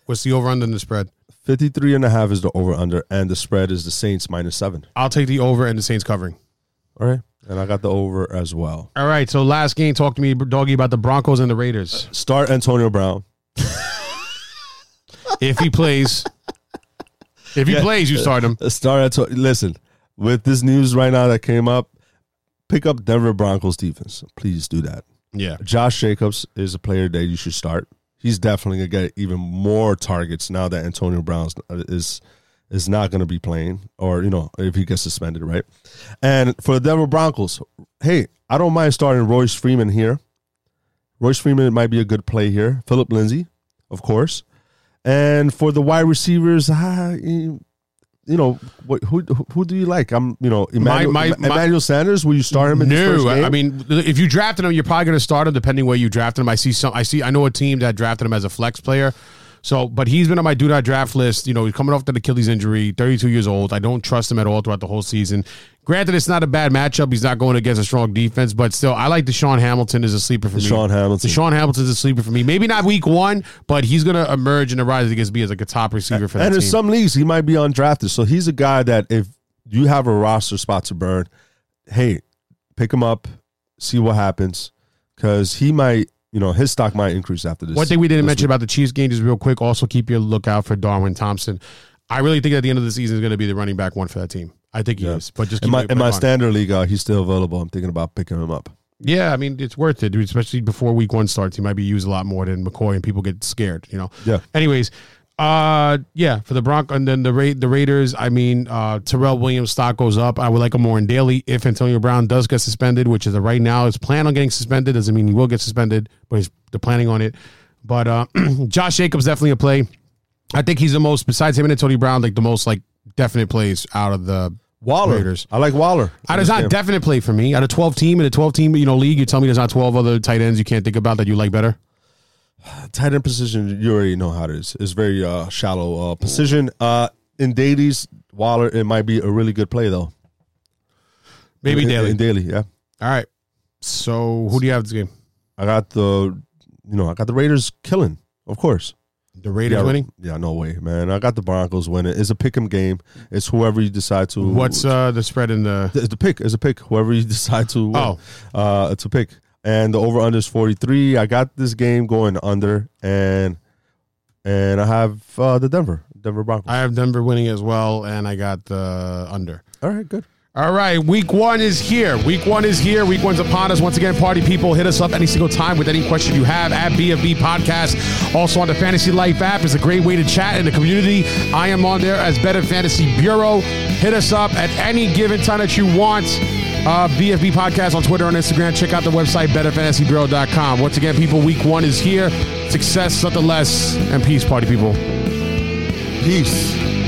What's the over under in the spread? 53 and a half is the over under, and the spread is the Saints minus seven. I'll take the over and the Saints covering. All right. And I got the over as well. All right. So last game, talk to me, doggy, about the Broncos and the Raiders. Start Antonio Brown. <laughs> If he plays, if he plays, you start him. Start Antonio. Listen, with this news right now that came up, pick up Denver Broncos defense. Please do that. Yeah. Josh Jacobs is a player that you should start. He's definitely gonna get even more targets now that Antonio Brown uh, is is not gonna be playing, or you know if he gets suspended, right? And for the Denver Broncos, hey, I don't mind starting Royce Freeman here. Royce Freeman might be a good play here. Philip Lindsay, of course, and for the wide receivers, ah, you know what, who who do you like? I'm you know Emmanuel, my- my- Emmanuel Sanders. Will you start him in No? I mean, if you drafted him, you're probably going to start him depending where you drafted him. I see some. I see. I know a team that drafted him as a flex player. So, but he's been on my do not draft list. You know, he's coming off the Achilles injury, 32 years old. I don't trust him at all throughout the whole season. Granted, it's not a bad matchup. He's not going against a strong defense, but still, I like DaeSean Hamilton as a sleeper for me. DaeSean Hamilton. DaeSean Hamilton's a sleeper for me. Maybe not week one, but he's going to emerge and rise against me as like a top receiver for that and in team. some leagues, he might be undrafted. So he's a guy that if you have a roster spot to burn, hey, pick him up, see what happens, because he might, you know, his stock might increase after this. One thing we didn't mention week. about the Chiefs game, just real quick, also keep your lookout for Darwin Thompson. I really think at the end of the season is going to be the running back one for that team. I think he Yeah. is, but just in my in my eye on it. standard league, uh, he's still available. I'm thinking about picking him up. Yeah, I mean it's worth it, dude, especially before week one starts. He might be used a lot more than McCoy, and people get scared. You know. Yeah. Anyways, Uh, yeah, for the Bronco and then the Ra- the Raiders. I mean, uh, Tyrell Williams stock goes up. I would like him more in daily if Antonio Brown does get suspended, which is right now is plan on getting suspended. Doesn't mean he will get suspended, but he's they're planning on it. But uh, <clears throat> Josh Jacobs definitely a play. I think he's the most besides him and Antonio Brown, like the most like definite plays out of the Waller. Raiders. I like Waller. Uh, It's not definite play for me. Out of twelve team in a twelve team you know league, you tell me there's not twelve other tight ends you can't think about that you like better. <sighs> tight end position. You already know how it is. It's very uh, shallow uh, position. Uh, in dailies, Waller it might be a really good play though. Maybe in, daily. in daily. Yeah, All right. So who do you have this game? I got the you know I got the Raiders killing, of course. The Raiders yeah, winning. Yeah, no way, man. I got the Broncos winning. It's a pick 'em game. It's whoever you decide to. What's uh the spread in the? It's the pick. It's a pick. Whoever you <laughs> decide to. Win. Oh. uh, it's a pick. And the over under is forty three. I got this game going under, and and I have uh, the Denver Denver Broncos. I have Denver winning as well, and I got the under. All right, good. All right, week one is here. Week one is here. Week one's upon us. Once again, party people, hit us up any single time with any question you have at BFB Podcast. Also on the Fantasy Life app is a great way to chat in the community. I am on there as Better Fantasy Bureau. Hit us up at any given time that you want. Uh, BFB Podcast on Twitter and Instagram. Check out the website, betterfantasybureau.com. Once again, people, week one is here. Success, nothing less, and peace, party people. Peace.